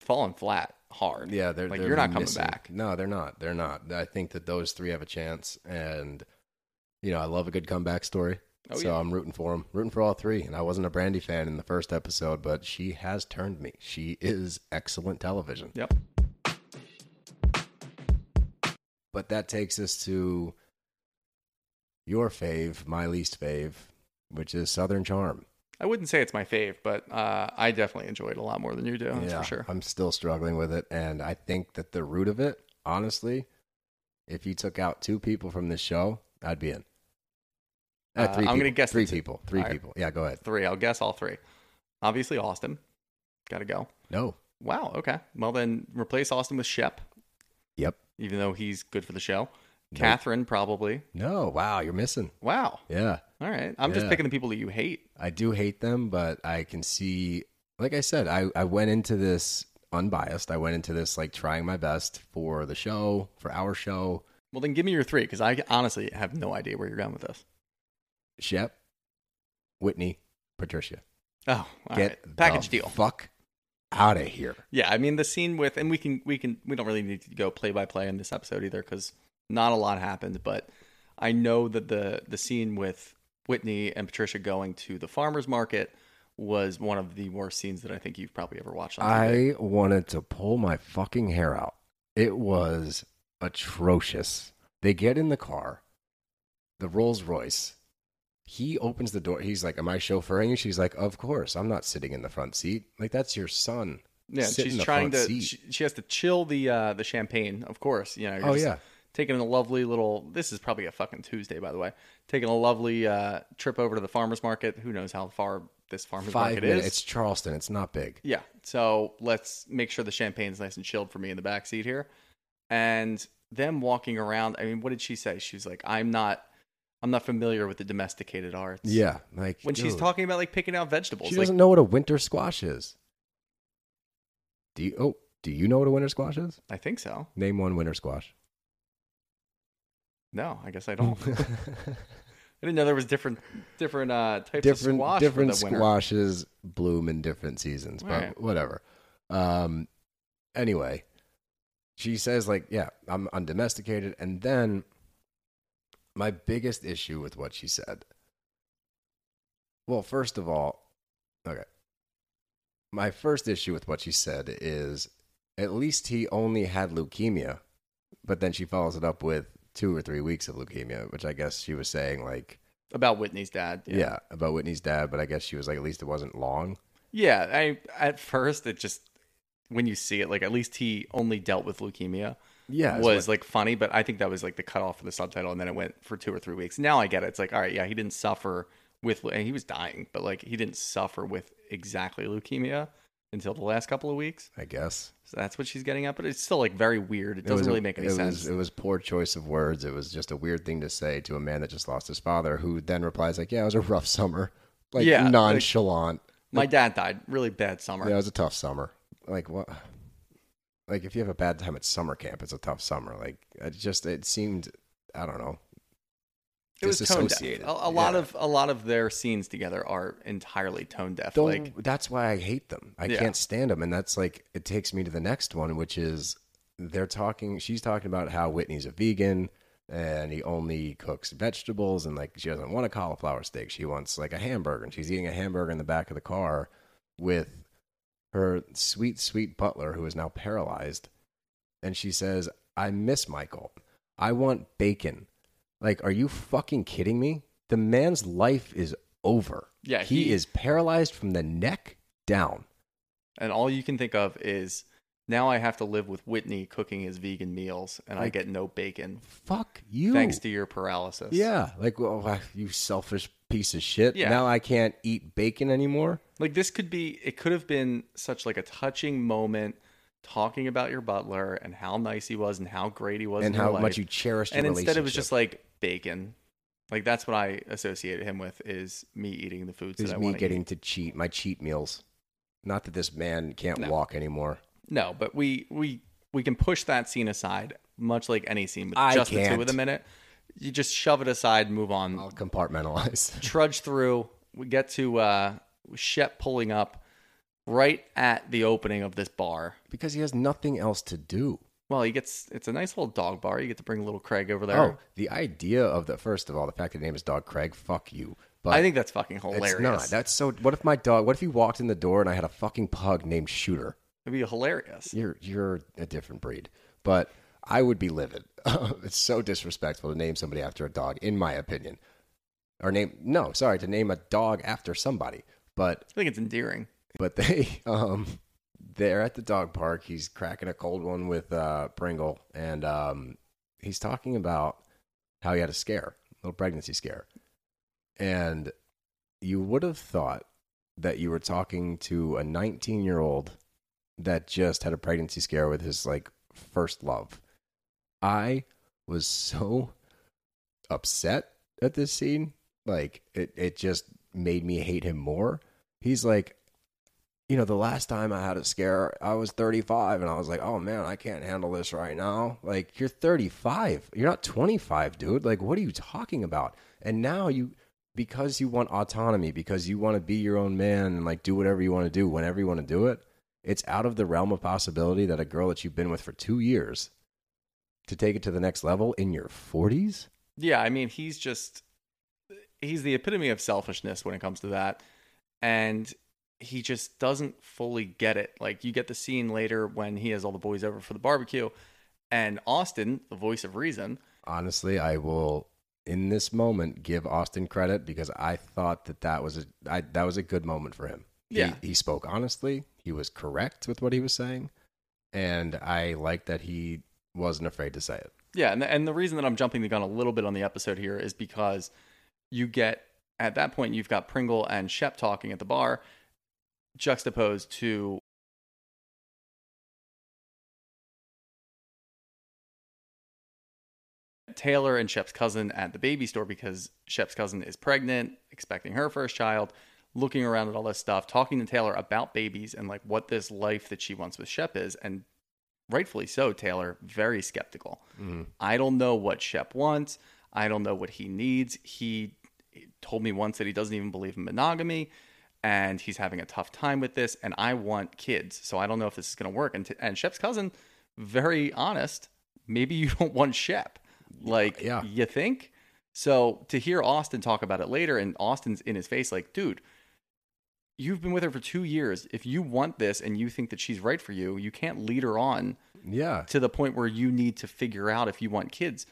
Falling flat hard. Yeah, they're like they're you're not coming missing- back. No, they're not. They're not. I think that those three have a chance, and you know, I love a good comeback story. Oh, so yeah. I'm rooting for them, rooting for all three. And I wasn't a Brandi fan in the first episode, but she has turned me. She is excellent television. Yep. But that takes us to your fave, my least fave, which is Southern Charm. I wouldn't say it's my fave, but uh, I definitely enjoy it a lot more than you do. That's yeah, for sure. I'm still struggling with it, and I think that the root of it, honestly, if you took out two people from this show, I'd be in. Uh, Uh, three I'm gonna people. guess three people. Three right. people. Yeah, go ahead. Three. I'll guess all three. Obviously, Austin. Got to go. No. Wow. Okay. Well, then replace Austin with Shep, Yep. even though he's good for the show. Kathryn, probably. No. Wow, you're missing. Wow. Yeah, All right. I'm just picking the people that you hate. I do hate them, but I can see. Like I said, I I went into this unbiased. I went into this like trying my best for the show, for our show. Well, then give me your three because I honestly have no idea where you're going with this. Shep, Whitney, Patricia. Oh, all Get right. package the deal. Fuck out of here. Yeah, I mean the scene with, and we can we can we don't really need to go play by play in this episode either because not a lot happened. But I know that the the scene with Whitney and Patricia going to the farmers market was one of the worst scenes that I think you've probably ever watched. On I wanted to pull my fucking hair out. It was atrocious. They get in the car, the Rolls Royce. He opens the door. He's like, Am I chauffeuring you? She's like, Of course. I'm not sitting in the front seat. Like, that's your son. yeah, Sit in she's trying to she, she has to chill the uh the champagne, of course. You know, you're Oh, yeah. taking a lovely little. This is probably a fucking Tuesday, by the way. Taking a lovely uh trip over to the farmers market. Who knows how far this farmers Five market minutes. is? It's Charleston. It's not big. Yeah. So let's make sure the champagne's nice and chilled for me in the back seat here. And them walking around, I mean, what did she say? She's like, I'm not I'm not familiar with the domesticated arts. Yeah. Like, When she's talking about like picking out vegetables. she like, doesn't know what a winter squash is. Do you? Oh, do you know what a winter squash is? I think so. Name one winter squash. No, I guess I don't. I didn't know there was different different uh types different of squash different for the winter. squashes bloom in different seasons, but Alright. whatever. Um, anyway, she says like, "Yeah, I'm undomesticated," and then my biggest issue with what she said. Well, first of all, okay. My first issue with what she said is at least he only had leukemia, but then she follows it up with two or three weeks of leukemia, which I guess she was saying like, About Whitney's dad. yeah. about Whitney's dad, but I guess she was like, at least it wasn't long. Yeah, I at first it just when you see it, like at least he only dealt with leukemia. Yeah, was like funny, but I think that was like the cutoff for the subtitle, and then it went for two or three weeks. Now I get it. It's like, all right, yeah, he didn't suffer with, and he was dying, but like he didn't suffer with exactly leukemia until the last couple of weeks. I guess So that's what she's getting at, but it's still like very weird. It It doesn't a- really make any it sense. Was, it was poor choice of words. It was just a weird thing to say to a man that just lost his father, who then replies like, "Yeah, it was a rough summer, like Yeah, like- nonchalant. My dad died. Really bad summer. yeah, it was a tough summer. Like what? Like if you have a bad time at summer camp, it's a tough summer. Like it just it seemed, I don't know. it was tone deaf. A, a lot Yeah. of a lot of their scenes together are entirely tone deaf. Don't- Like that's why I hate them. I Yeah. can't stand them, and that's like it takes me to the next one, which is they're talking. She's talking about how Whitney's a vegan and he only cooks vegetables, and like she doesn't want a cauliflower steak. She wants like a hamburger, and she's eating a hamburger in the back of the car with her sweet, sweet butler who is now paralyzed, and she says, "I miss Michael. I want bacon." Like, are you fucking kidding me? The man's life is over. Yeah, he, he- is paralyzed from the neck down. and all you can think of is now I have to live with Whitney cooking his vegan meals, and I Like- get no bacon Fuck you. thanks to your paralysis. yeah, like well, uh, you selfish piece of shit. Yeah. Now I can't eat bacon anymore. like this could be. It could have been such like a touching moment, talking about your butler and how nice he was and how great he was and how much you cherished and instead it was just like bacon. Like that's what I associated him with is me eating the foods is that I me getting eat. to cheat my cheat meals. Not that this man can't No. walk anymore. No, but we we we can push that scene aside, much like any scene, but I just the two of them in it. You just shove it aside, move on, I'll compartmentalize. trudge through. We get to uh, Shep pulling up right at the opening of this bar. because he has nothing else to do. Well, he gets it's a nice little dog bar. You get to bring little Craig over there. Oh, the idea of the first of all, the fact that the name is Dog Craig, fuck you. But I think that's fucking hilarious. it's not. That's so. What if my dog? What if he walked in the door and I had a fucking pug named Shooter? It'd be hilarious. You're you're a different breed, but I would be livid. it's so disrespectful to name somebody after a dog, in my opinion. Or name no, sorry, to name a dog after somebody. But I think it's endearing. but they um they're at the dog park. He's cracking a cold one with uh Pringle and um he's talking about how he had a scare, a little pregnancy scare. And you would have thought that you were talking to a 19 year old that just had a pregnancy scare with his like first love. I was so upset at this scene. Like it, it just made me hate him more. He's like, you know, the last time I had a scare, I was 35 and I was like, oh man, I can't handle this right now. Like, you're 35. You're not 25, dude. Like, what are you talking about? And now you, because you want autonomy, because you want to be your own man and like do whatever you want to do whenever you want to do it, it's out of the realm of possibility that a girl that you've been with for two years to take it to the next level in your 40s? Yeah, I mean, he's just he's the epitome of selfishness when it comes to that. And he just doesn't fully get it. Like you get the scene later when he has all the boys over for the barbecue and Austin, the voice of reason, Honestly, I will in this moment give Austin credit because I thought that that was a I, that was a good moment for him. He- Yeah. he, spoke honestly. He was correct with what he was saying, and I like that he wasn't afraid to say it. Yeah, and the, and the reason that I'm jumping the gun a little bit on the episode here is because you get at that point you've got Pringle and Shep talking at the bar, juxtaposed to Taylor and Shep's cousin at the baby store because Shep's cousin is pregnant, expecting her first child, looking around at all this stuff, talking to Taylor about babies and like what this life that she wants with Shep is, and rightfully so, Taylor, very skeptical. Mm-hmm. I don't know what Shep wants. I don't know what he needs. He told me once that he doesn't even believe in monogamy and he's having a tough time with this. And I want kids. So I don't know if this is going to work. And, t- and Shep's cousin, very honest, maybe you don't want Shep. Like, Yeah. you think? So to hear Austin talk about it later and Austin's in his face, like, dude, you've been with her for two years. If you want this and you think that she's right for you, you can't lead her on Yeah, to the point where you need to figure out if you want kids.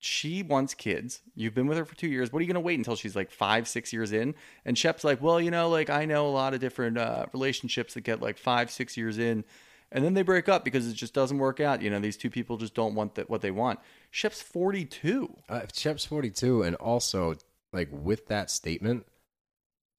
She wants kids. You've been with her for two years. What are you going to wait until she's like five, six years in? And Shep's like, well, you know, like I know a lot of different uh, relationships that get like five, six years in, and then they break up because it just doesn't work out. You know, these two people just don't want that what they want. Shep's forty two. uh, Shep's 42, and also like with that statement,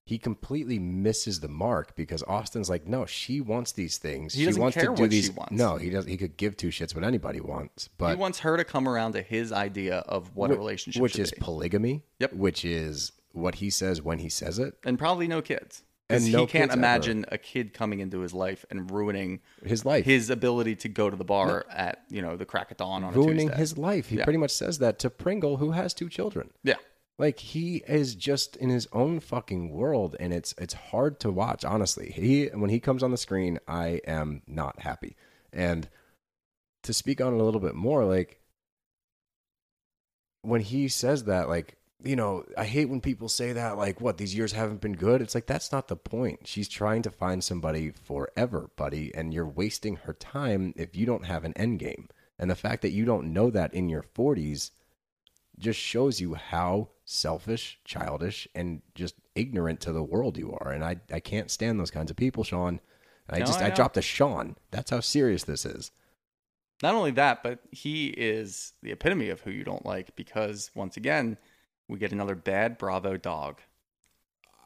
he completely misses the mark because Austin's like, no, she wants these things. He she doesn't wants care to do what she these. wants. No, he does. He could give two shits what anybody wants, but he wants her to come around to his idea of what a relationship which is be. polygamy. Yep. Which is what he says when he says it. and probably no kids. And he can't kids ever. imagine a kid coming into his life and ruining His life. his ability to go to the bar at you know the crack of dawn on a ruining his life. He Yeah. pretty much says that to Pringle, who has two children. yeah, Like he is just in his own fucking world, and it's it's hard to watch. Honestly, he when he comes on the screen, I am not happy. And to speak on it a little bit more, like when he says that, like you know, I hate when people say that, like, what these years haven't been good. It's like that's not the point. She's trying to find somebody forever, buddy, and you're wasting her time if you don't have an end game. And the fact that you don't know that in your 40s just shows you how selfish, childish, and just ignorant to the world you are. And I, I can't stand those kinds of people, Sean. I No, just I I, dropped a Sean. That's how serious this is. not only that, but he is the epitome of who you don't like because once again, we get another bad Bravo dog.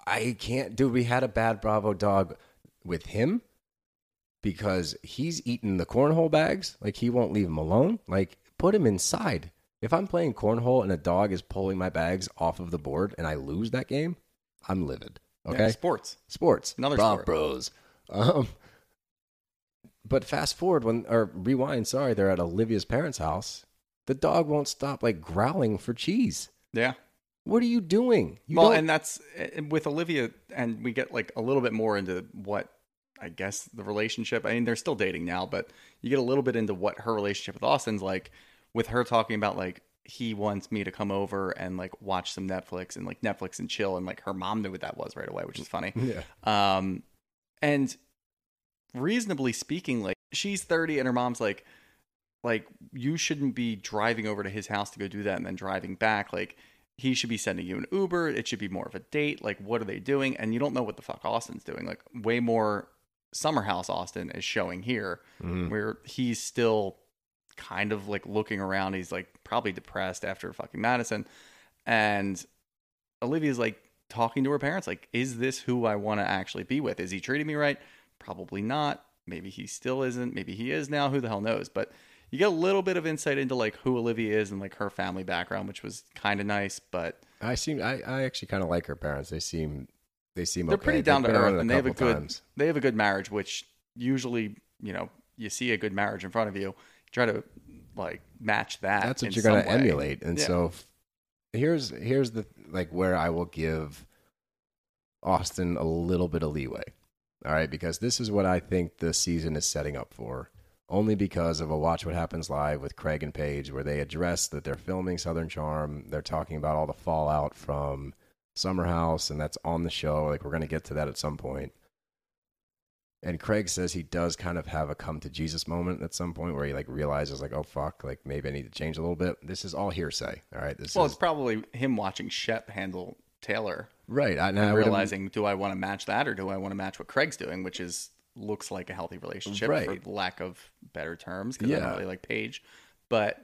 I can't, dude. We had a bad Bravo dog with him because he's eating the cornhole bags. Like he won't leave him alone. Like put him inside. If I'm playing cornhole and a dog is pulling my bags off of the board and I lose that game, I'm livid. Yeah, Okay, sports. sports, Another Brav sport. Bros. Um, but fast forward when or rewind. Sorry, they're at Olivia's parents' house. The dog won't stop like growling for cheese. Yeah. What are you doing? You well, don't- and that's eh, with Olivia, and we get like a little bit more into what I guess the relationship. I mean, they're still dating now, but you get a little bit into what her relationship with Austin's like, with her talking about like he wants me to come over and like watch some Netflix and like Netflix and chill, and like her mom knew what that was right away, which is funny. yeah. Um, and reasonably speaking, like she's 30 and her mom's like, like you shouldn't be driving over to his house to go do that and then driving back. Like he should be sending you an Uber. It should be more of a date. Like what are they doing? And you don't know what the fuck Austin's doing. Like way more Summer House Austin is showing here, Mhm. where he's still kind of like looking around. He's like probably depressed after fucking Madison, and Olivia's like talking to her parents, like, "Is this who I want to actually be with? Is he treating me right? Probably not. Maybe he still isn't. Maybe he is now. Who the hell knows?" But you get a little bit of insight into like who Olivia is and like her family background, which was kind of nice. But I seem I, I actually kind of like her parents. They seem they seem they're okay. pretty They've down to earth, and they have a good times. they have a good marriage, which usually you know you see a good marriage in front of you, try to like match that. That's what you're going to emulate. And Yeah. so here's here's the like where I will give Austin a little bit of leeway. All right, because this is what I think the season is setting up for. Only because of a Watch What Happens Live with Craig and Paige, where they address that they're filming Southern Charm. They're talking about all the fallout from Summer House, and that's on the show. Like, we're going to get to that at some point. And Craig says he does kind of have a come to Jesus moment at some point where he like realizes like, oh fuck, like maybe I need to change a little bit. This is all hearsay. All right, this Well, is it's probably him watching Shep handle Taylor right. I, and I and would- realizing, do I want to match that or do I want to match what Craig's doing, which is looks like a healthy relationship Right. for lack of better terms because I Yeah. don't really like Paige. But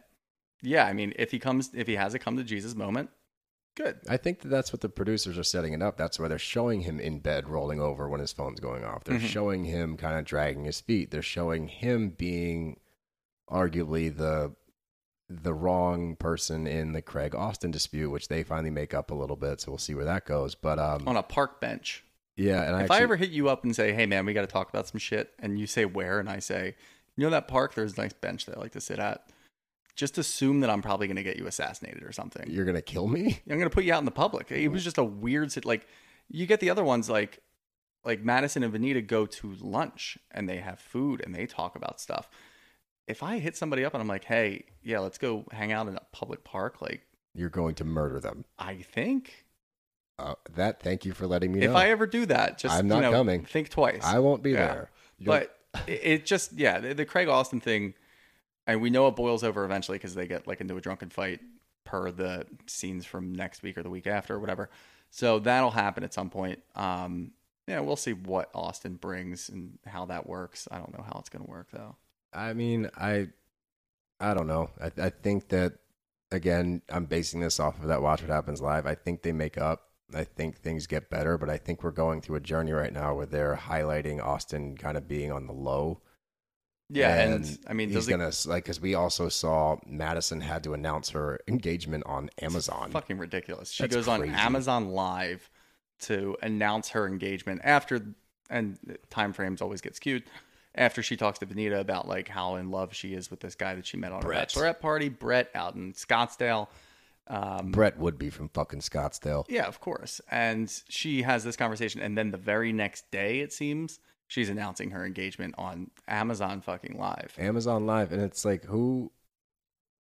yeah, I mean, if he comes, if he has a come to Jesus moment, good. I think that that's what the producers are setting it up. That's why they're showing him in bed rolling over when his phone's going off. They're Mhm. showing him kind of dragging his feet. They're showing him being arguably the the wrong person in the Craig Austin dispute, which they finally make up a little bit. So we'll see where that goes. But um, On a park bench. yeah, and I if I ever hit you up and say, "Hey, man, we got to talk about some shit," and you say where, and I say, "You know that park? There's a nice bench that I like to sit at." Just assume that I'm probably going to get you assassinated or something. you're gonna kill me. I'm going to put you out in the public. It was just a weird sit. Like you get the other ones like like Madison and Venita go to lunch and they have food and they talk about stuff. If I hit somebody up and I'm like, "Hey, yeah, let's go hang out in a public park," like You're going to murder them. I think Uh, that. Thank you for letting me know. if know. I ever do that, just I'm you not know, coming. Think twice. I won't be Yeah. there. You'll- but it, it just yeah the, the craig austin thing and we know it boils over eventually because they get like into a drunken fight per the scenes from next week or the week after or whatever so that'll happen at some point um yeah we'll see what austin brings and how that works i don't know how it's going to work though I mean, I, I don't know. I, I think that again, I'm basing this off of that Watch What Happens Live. I think they make up. I think things get better, but I think we're going through a journey right now where they're highlighting Austin kind of being on the low. Yeah and, i mean he's gonna like because we also saw Madison had to announce her engagement on Amazon. fucking ridiculous. She That's goes crazy. on Amazon Live to announce her engagement after, and time frames always get skewed. After she talks to Venita about like how in love she is with this guy that she met on Brett. a bachelorette party, Brett out in Scottsdale. Um, Brett would be from fucking Scottsdale. yeah, of course. And she has this conversation, and then the very next day, it seems she's announcing her engagement on Amazon fucking Live. Amazon Live, and it's like who,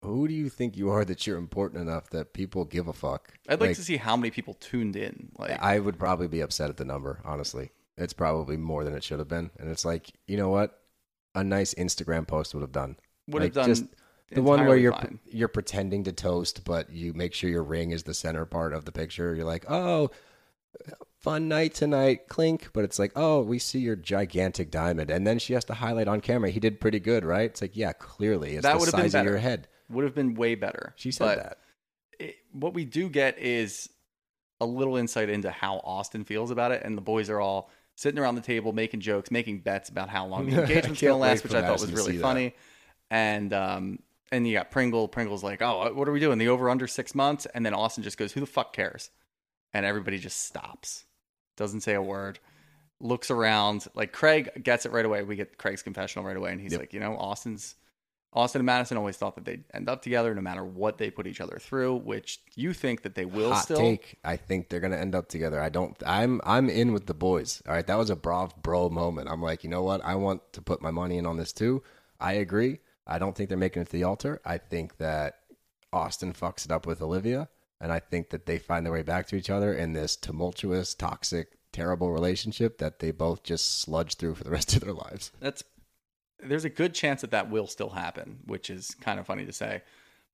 who do you think you are that you're important enough that people give a fuck? I'd like, to see how many people tuned in. Like, I would probably be upset at the number, honestly. It's probably more than it should have been. And it's like, you know what? A nice Instagram post would have done. would like, have done just the one where you're fine. you're pretending to toast, but you make sure your ring is the center part of the picture. You're like, oh, fun night tonight, clink. But it's like, oh, we see your gigantic diamond, and then she has to highlight on camera. He did pretty good, right? It's like, yeah, clearly, it's That the would have been size of your head. would have been way better. She said But that. it, what we do get is a little insight into how Austin feels about it, and the boys are all sitting around the table making jokes, making bets about how long the engagement's going to last, which I thought was really see that. funny. And um, and you got Pringle. Pringle's like, "Oh, what are we doing? The over under six months?" And then Austin just goes, "Who the fuck cares?" And everybody just stops, doesn't say a word, looks around. Like Craig gets it right away. We get Craig's confessional right away, and he's Yep. like, "You know, Austin's." Austin and Madison always thought that they'd end up together no matter what they put each other through, which you think that they will Hot still. take. I think they're gonna end up together. I don't. I'm. I'm in with the boys. All right, that was a brav bro moment. I'm like, you know what? I want to put my money in on this too. I agree. I don't think they're making it to the altar. I think that Austin fucks it up with Olivia, and I think that they find their way back to each other in this tumultuous, toxic, terrible relationship that they both just sludge through for the rest of their lives. That's there's a good chance that that will still happen, which is kind of funny to say.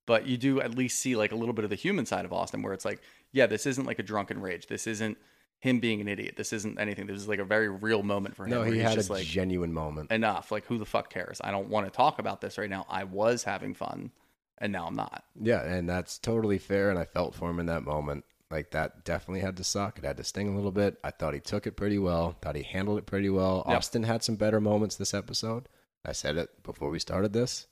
But you do at least see like a little bit of the human side of Austin, where it's like, yeah, this isn't like a drunken rage. This isn't him being an idiot. This isn't anything. This is like a very real moment for him. No, he had a like genuine moment. enough. Like who the fuck cares? I don't want to talk about this right now. I was having fun, and now I'm not. Yeah, and that's totally fair. And I felt for him in that moment. Like that definitely had to suck. It had to sting a little bit. I thought he took it pretty well. Thought he handled it pretty well. Yep. Austin had some better moments this episode. I said it before we started this.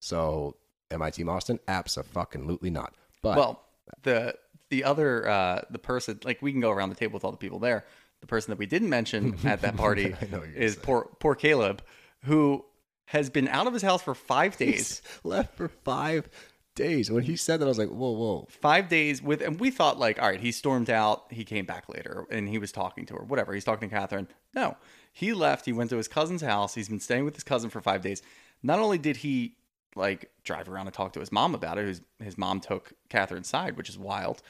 So, am I Team Austin? Absolutely not. But well, the the other uh, the person like we can go around the table with all the people there. the person that we didn't mention at that party I know what you're is poor poor Caleb, who has been out of his house for five days. He's left for five days. When he said that, I was like, whoa, whoa. five days with and we thought like all right he stormed out. He came back later and he was talking to her whatever. He's talking to kathryn. No he left. He went to his cousin's house. He's been staying with his cousin for five days. Not only did he like drive around and talk to his mom about it his, his mom took kathryn's side which is wild.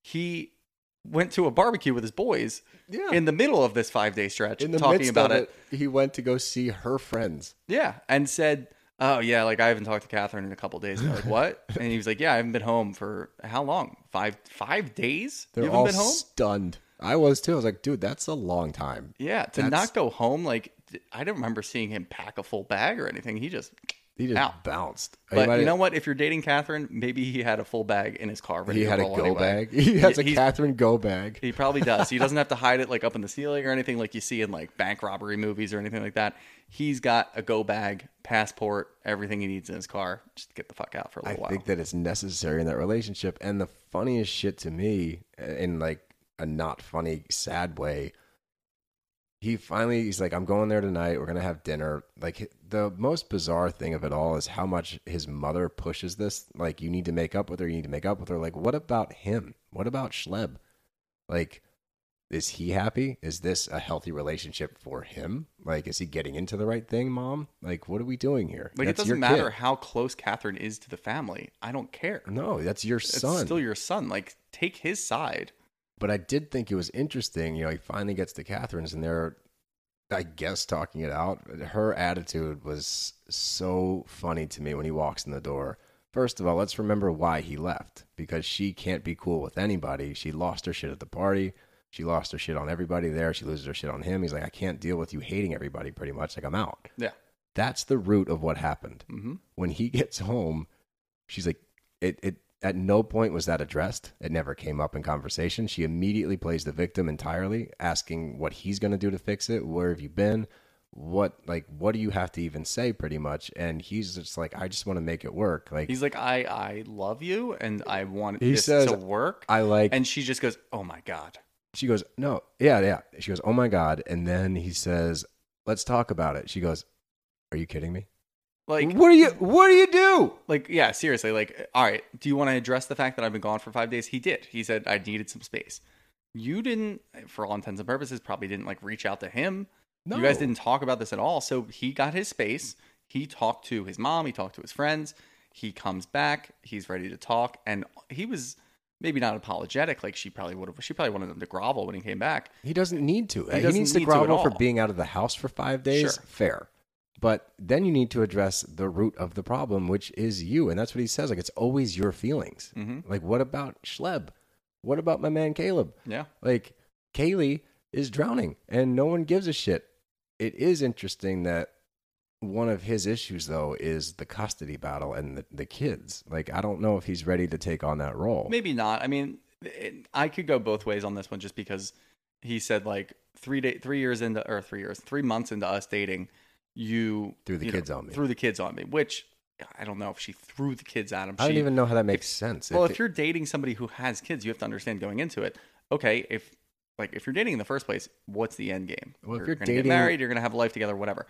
He went to a barbecue with his boys Yeah. in the middle of this five day stretch In the talking about of it it, he went to go see her friends. yeah, and said, "Oh yeah, like I haven't talked to Kathryn in a couple days." Like, "What?" And he was like, "Yeah, I haven't been home for how long? Five five days? They're you haven't all been home?" stunned. I was too. I was like, dude, that's a long time. Yeah, to That's- not go home, like I don't remember seeing him pack a full bag or anything. He just. He just Out. bounced. But you know what? If you're dating Kathryn, maybe he had a full bag in his car. ready He had a go anyway. bag. He has a Kathryn go bag. He probably does. He doesn't have to hide it like up in the ceiling or anything like you see in like bank robbery movies or anything like that. He's got a go bag, passport, everything he needs in his car. Just get the fuck out for a little while. I think that it's necessary in that relationship. And the funniest shit to me, uh, in like a not funny, sad way, he finally he's like, I'm going there tonight. We're gonna have dinner. Like the most bizarre thing of it all is how much his mother pushes this. Like you need to make up with her. You need to make up with her. Like what about him? What about Chleb? Like. Is he happy? Is this a healthy relationship for him? Like, is he getting into the right thing, mom? Like, what are we doing here? Like it That's your doesn't matter kid. how close Kathryn is to the family. I don't care. No, that's your It's son. still your son. Like take his side. But I did think it was interesting. You know, he finally gets to Kathryn's, and they're, I guess, talking it out. Her attitude was so funny to me when he walks in the door. First of all, let's remember why he left because she can't be cool with anybody. She lost her shit at the party. She lost her shit on everybody there. She loses her shit on him. He's like, I can't deal with you hating everybody pretty much. Like, I'm out. Yeah. That's the root of what happened. hmm When he gets home, she's like, it, it, at no point was that addressed. It never came up in conversation. She immediately plays the victim entirely, asking what he's going to do to fix it. Where have you been? What like what do you have to even say pretty much? And he's just like I just want to make it work. Like He's like, I I love you and I want He this says, to work. I like and she just goes, Oh my god. she goes, "No. Yeah, yeah." She goes, "Oh my god." And then he says, "Let's talk about it." She goes, "Are you kidding me?" Like what do you what do you do? like yeah, seriously, like all right, do you want to address the fact that I've been gone for five days? He did. He said I needed some space. You didn't, for all intents and purposes, probably didn't like reach out to him. No. You guys didn't talk about this at all. So he got his space. He talked to his mom. He talked to his friends. He comes back. He's ready to talk. And he was maybe not apologetic like she probably would have. She probably wanted him to grovel when he came back. He doesn't need to. He, doesn't needs to need to grovel for being out of the house for five days. Sure. Fair. But then you need to address the root of the problem, which is you. And that's what he says. Like, it's always your feelings. Mhm. Like, what about Chleb? What about my man Caleb? Yeah. Like, Kaylee is drowning and no one gives a shit. It is interesting that one of his issues, though, is the custody battle and the, the kids. Like, I don't know if he's ready to take on that role. Maybe not. I mean, it, I could go both ways on this one just because he said like three day, three years into or three years, three months into us dating, you Threw the you kids on me. Threw the kids on me, which I don't know if she threw the kids at him. I don't even know how that makes sense. Well, If if it- you're dating somebody who has kids, you have to understand going into it. Okay, if like if you're dating in the first place, what's the end game? Well, if you're, you're dating- get married, you're gonna have a life together, whatever.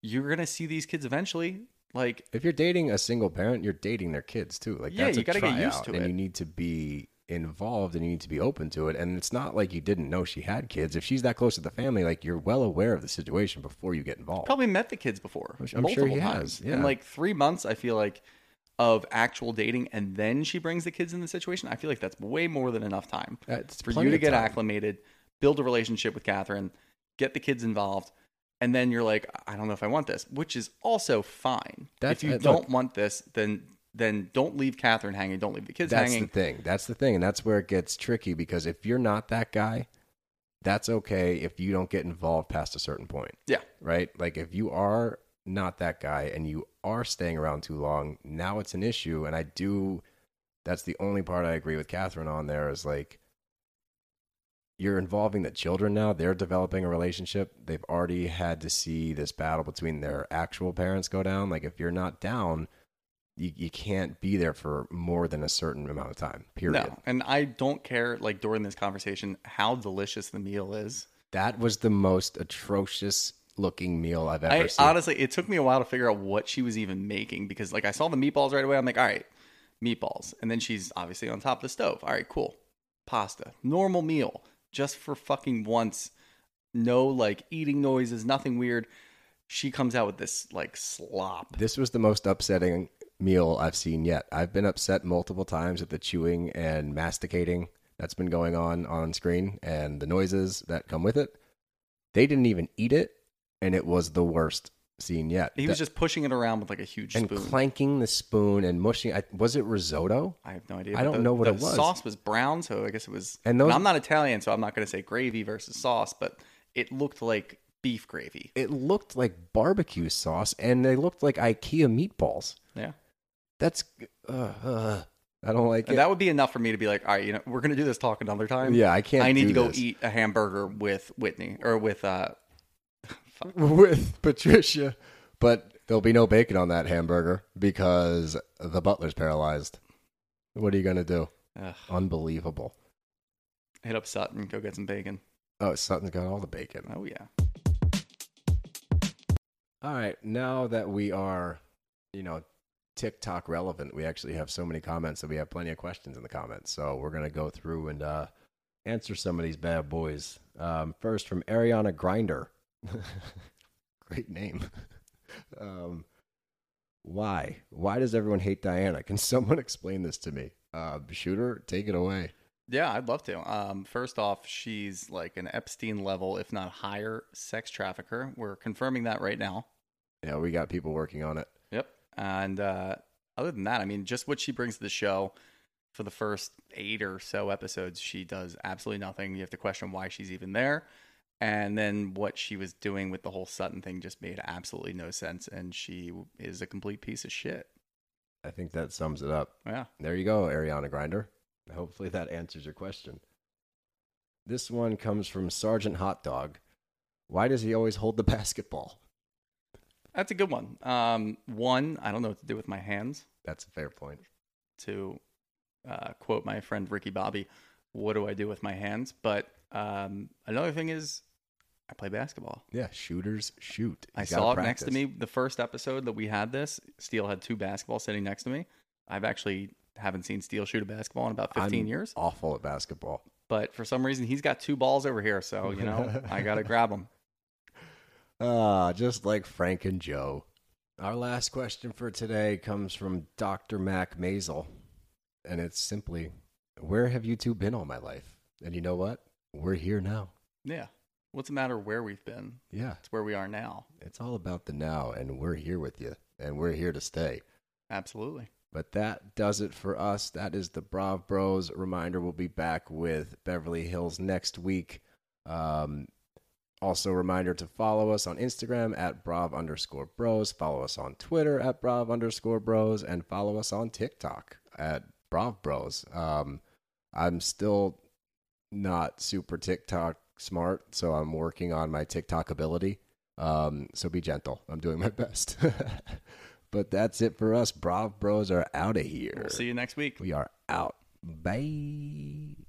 You're gonna see these kids eventually. Like If you're dating a single parent, you're dating their kids too. Like Yeah, that's you a gotta get used to and it. you need to be involved and you need to be open to it. And it's not like you didn't know she had kids. If she's that close to the family, like you're well aware of the situation before you get involved. probably met the kids before. I'm sure multiple he times. has, yeah. In like three months, I feel like of actual dating, and then she brings the kids in the situation. I feel like that's way more than enough time That's for plenty you to of get time. acclimated, build a relationship with Kathryn, get the kids involved, and then you're like, I don't know if I want this, which is also fine. That's- if you uh, don't want this, then then don't leave Kathryn hanging. Don't leave the kids That's hanging. That's the thing. That's the thing, and that's where it gets tricky because if you're not that guy, that's okay if you don't get involved past a certain point. Yeah. right? Like if you are not that guy and you are staying around too long, now it's an issue. And I do, that's the only part I agree with Kathryn on there is like, you're involving the children now. They're developing a relationship. They've already had to see this battle between their actual parents go down. Like if you're not down, you, you can't be there for more than a certain amount of time, period. No, and I don't care. Like during this conversation, how delicious the meal is. That was the most atrocious looking meal I've ever I seen. honestly, it took me a while to figure out what she was even making because, like, I saw the meatballs right away. I'm like, all right, meatballs, and then she's obviously on top of the stove. All right, cool, pasta, normal meal, just for fucking once. No like eating noises, nothing weird. She comes out with this like slop. This was the most upsetting meal I've seen yet. I've been upset multiple times at the chewing and masticating that's been going on on screen and the noises that come with it. They didn't even eat it, and it was the worst scene yet. He was That- just pushing it around with like a huge and spoon. clanking the spoon and mushing. I, was it risotto? I have no idea. I don't the- know what it was. Sauce was brown, so I guess it was. And And, those- I'm not Italian, so I'm not going to say gravy versus sauce, but it looked like beef gravy. It looked like barbecue sauce, and they looked like IKEA meatballs. That's uh, uh, I don't like it. that would be enough for me to be like, all right, you know, we're going to do this talk another time. Yeah, I can't I need to go this. eat a hamburger with Whitney or with uh. with Patricia, but there'll be no bacon on that hamburger because the butler's paralyzed. What are you gonna do? Ugh. Unbelievable. Hit up Sutton, and go get some bacon. Oh, Sutton's got all the bacon. Oh yeah. All right, now that we are, you know, TikTok relevant, we actually have so many comments that we have plenty of questions in the comments. So we're gonna go through and uh, answer some of these bad boys. Um, first from Ariana Grinder. Great name. um, why? Why does everyone hate Diana? Can someone explain this to me? Uh, shooter, take it away. Yeah, I'd love to. Um, first off, she's like an Epstein level, if not higher, sex trafficker. We're confirming that right now. Yeah, we got people working on it. And uh, other than that, I mean, just what she brings to the show for the first eight or so episodes, she does absolutely nothing. You have to question why she's even there. And then what she was doing with the whole Sutton thing just made absolutely no sense. And she is a complete piece of shit. I think that sums it up. Yeah. There you go, Ariana Grinder. Hopefully that answers your question. This one comes from Sergeant Hot Dog. Why does he always hold the basketball? That's a good one. Um, one, I don't know what to do with my hands. That's a fair point. to uh, quote my friend Ricky Bobby, what do I do with my hands? But um, another thing is, I play basketball. Yeah, shooters shoot. I saw it next to me the first episode that we had this. Steele had two basketballs sitting next to me. I've actually haven't seen Steele shoot a basketball in about 15 I'm years. Awful at basketball. But for some reason, he's got two balls over here. So, you know, I got to grab them. Ah, just like Frank and Joe. Our last question for today comes from Dr. Mac Mazel, and it's simply, "Where have you two been all my life?" And you know what? We're here now. Yeah. What's the matter where we've been? Yeah, It's where we are now. it's all about the now, and we're here with you, and we're here to stay. Absolutely. But that does it for us. That is the Brav Bros. Reminder we'll be back with Beverly Hills next week. Um, also, reminder to follow us on Instagram at Brav underscore bros. Follow us on Twitter at Brav underscore bros. And follow us on TikTok at Brav Bros. Um, I'm still not super TikTok smart, so I'm working on my TikTok ability. Um, so be gentle. I'm doing my best. but that's it for us. Brav Bros are out of here. We'll see you next week. We are out. Bye.